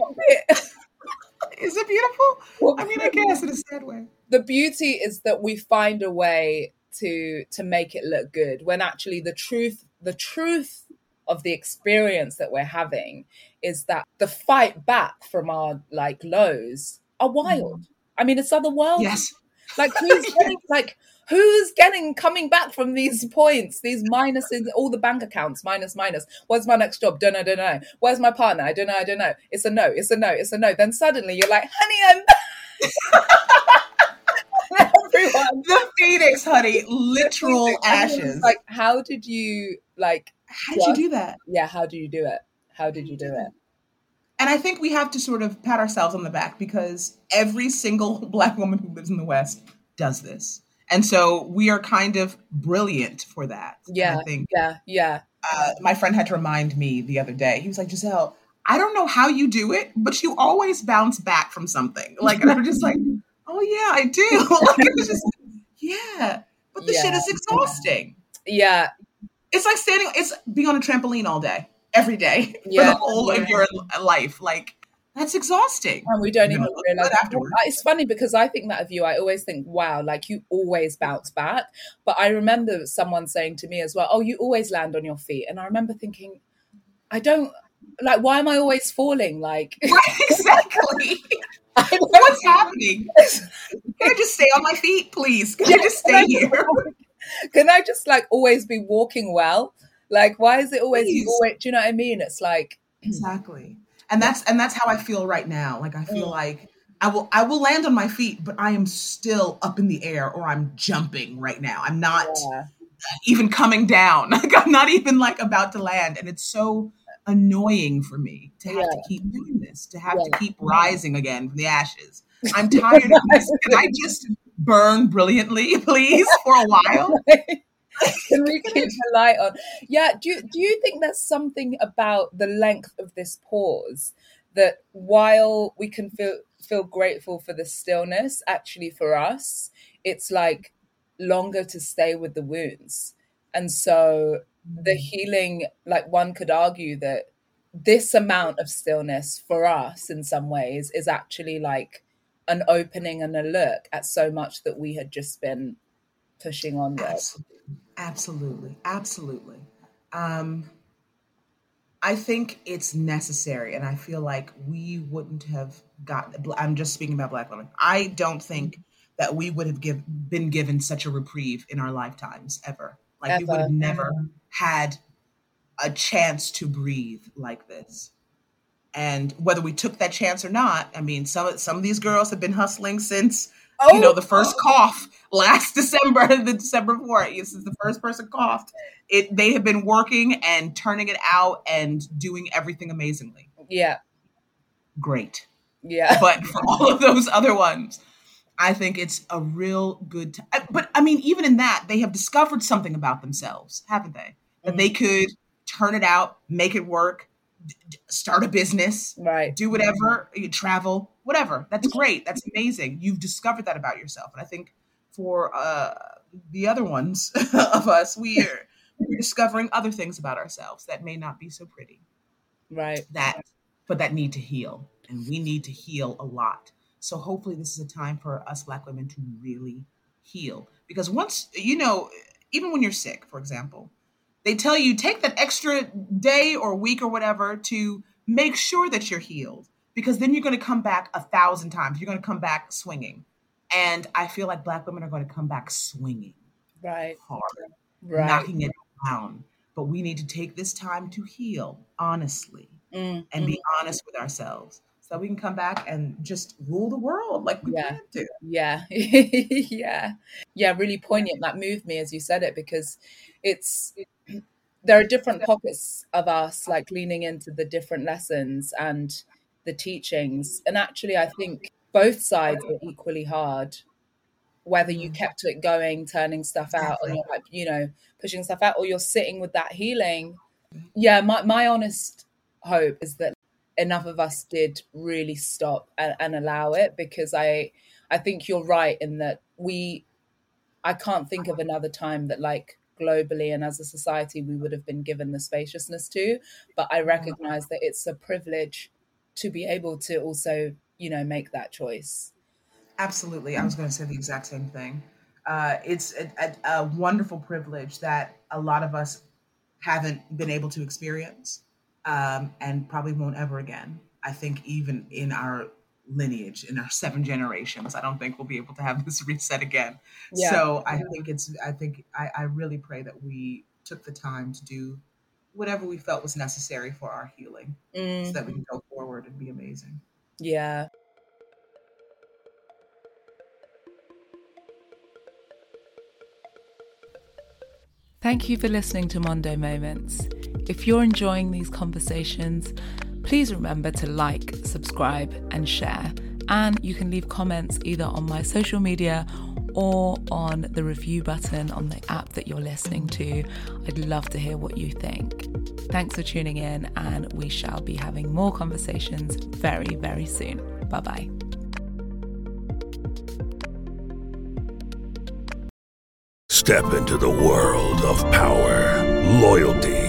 Speaker 3: is it beautiful?
Speaker 5: what
Speaker 3: I mean, I guess in a sad way.
Speaker 5: the beauty is that we find a way to to make it look good when actually the truth the truth of the experience that we're having is that the fight back from our like lows are wild mm. i mean it's otherworldly
Speaker 3: Yes.
Speaker 5: like [LAUGHS] who's getting like who's getting coming back from these points these minuses all the bank accounts minus minus. Where's my next job? Don't know don't know where's my partner? I don't know i don't know it's a no it's a no it's a no. Then suddenly you're like honey i'm [LAUGHS] [LAUGHS] everyone.
Speaker 3: The phoenix, honey, literal ashes.
Speaker 5: like how did you like
Speaker 3: How did you do that?
Speaker 5: yeah how do you do it? How did you do it?
Speaker 3: And I think we have to sort of pat ourselves on the back because every single [LAUGHS] black woman who lives in the West does this. And so we are kind of brilliant for that.
Speaker 5: yeah
Speaker 3: I think
Speaker 5: yeah yeah
Speaker 3: uh, my friend had to remind me the other day. He was like, Giselle, I don't know how you do it, but you always bounce back from something. [LAUGHS] Like, and I'm just like, oh yeah, I do. [LAUGHS] like, it was just, yeah. But the shit is exhausting.
Speaker 5: yeah
Speaker 3: it's like standing. It's being on a trampoline all day, every day,
Speaker 5: Yeah, [LAUGHS]
Speaker 3: for the whole
Speaker 5: yeah.
Speaker 3: of your life. Like that's exhausting.
Speaker 5: and we don't
Speaker 3: You're
Speaker 5: even
Speaker 3: gonna look
Speaker 5: realize
Speaker 3: good afterwards.
Speaker 5: it's funny because i think that of you i always think wow like you always bounce back but i remember someone saying to me as well oh you always land on your feet and i remember thinking i don't like why am i always falling like [LAUGHS]
Speaker 3: exactly. [LAUGHS]
Speaker 5: I don't-
Speaker 3: What's happening? Can I just stay on my feet, please? Can I just stay here?
Speaker 5: can i just like always be walking well like why is it always you always do you know what i mean it's like [CLEARS THROAT]
Speaker 3: Exactly. And that's and that's how I feel right now. Like I feel
Speaker 5: Mm.
Speaker 3: like I will I will land on my feet, but I am still up in the air or I'm jumping right now. I'm not
Speaker 5: yeah,
Speaker 3: even coming down. [LAUGHS] Like I'm not even like about to land. And it's so annoying for me to have to keep doing this, to have to keep rising again from the ashes. [LAUGHS] I'm tired of this. Can I just burn brilliantly, [LAUGHS] please, for a while? [LAUGHS]
Speaker 5: can we keep the light on? Yeah do you, do you think there's something about the length of this pause that while we can feel feel grateful for the stillness actually for us it's like longer to stay with the wounds? And so the mm. healing like one could argue that this amount of stillness for us in some ways is actually like an opening and a look at so much that we had just been pushing on with
Speaker 3: Absolutely. Absolutely. Um, I think it's necessary, and I feel like we wouldn't have got. I'm just speaking about Black women. I don't think that we would have give, been given such a reprieve in our lifetimes ever. Like we would have never had a chance to breathe like this. And whether we took that chance or not, I mean, some some of these girls have been hustling since
Speaker 5: Oh,
Speaker 3: you know, the first oh. cough last [LAUGHS] December, the December before, this is the first person coughed. It they have been working and turning it out and doing everything amazingly.
Speaker 5: yeah,
Speaker 3: Great.
Speaker 5: yeah,
Speaker 3: But for all of those other ones, I think it's a real good t- I- but I mean, even in that, they have discovered something about themselves, haven't they? That they mm-hmm. could turn it out, make it work, start a business,
Speaker 5: right.
Speaker 3: do whatever, you travel, whatever. That's great. That's amazing. You've discovered that about yourself. And I think for uh, the other ones [LAUGHS] of us, we [LAUGHS] are we're discovering other things about ourselves that may not be so pretty.
Speaker 5: Right.
Speaker 3: That, but that need to heal, and we need to heal a lot. So hopefully, this is a time for us Black women to really heal. Because once you know, even when you're sick, for example, they tell you take that extra day or week or whatever to make sure that you're healed because then you're going to come back a thousand times you're going to come back swinging and i feel like black women are going to come back swinging
Speaker 5: Right.
Speaker 3: hard
Speaker 5: Right.
Speaker 3: knocking it down but we need to take this time to heal honestly
Speaker 5: Mm,
Speaker 3: and
Speaker 5: mm.
Speaker 3: be honest with ourselves so we can come back and just rule the world like we
Speaker 5: Yeah.
Speaker 3: plan to
Speaker 5: Yeah. [LAUGHS] yeah. Yeah. Really poignant. That moved me as you said it because it's, [CLEARS THROAT] there are different pockets of us like leaning into the different lessons and the teachings. And actually, I think both sides were equally hard. Whether you mm. kept it going, turning stuff out, or like, you know, pushing stuff out, or you're sitting with that healing. Mm-hmm. Yeah, my, my honest hope is that enough of us did really stop and, and allow it because I I think you're right in that we I can't think of another time that like globally and as a society we would have been given the spaciousness to but I recognize that it's a privilege to be able to also you know make that choice
Speaker 3: Absolutely. I was going to say the exact same thing. Uh, it's a, a, a wonderful privilege that a lot of us haven't been able to experience um, and probably won't ever again. I think even in our lineage, in our seven generations, I don't think we'll be able to have [LAUGHS] this reset again.
Speaker 5: Yeah.
Speaker 3: So I think it's, I think, I, I really pray that we took the time to do whatever we felt was necessary for our healing so
Speaker 5: Mm,
Speaker 3: that we can go forward and be amazing.
Speaker 5: yeah
Speaker 6: Thank you for listening to Mondo Moments. If you're enjoying these conversations, please remember to like, subscribe, and share. And you can leave comments either on my social media or on the review button on the app that you're listening to. I'd love to hear what you think. Thanks for tuning in, and we shall be having more conversations very, very soon. Bye bye.
Speaker 7: Step into the world of power, loyalty,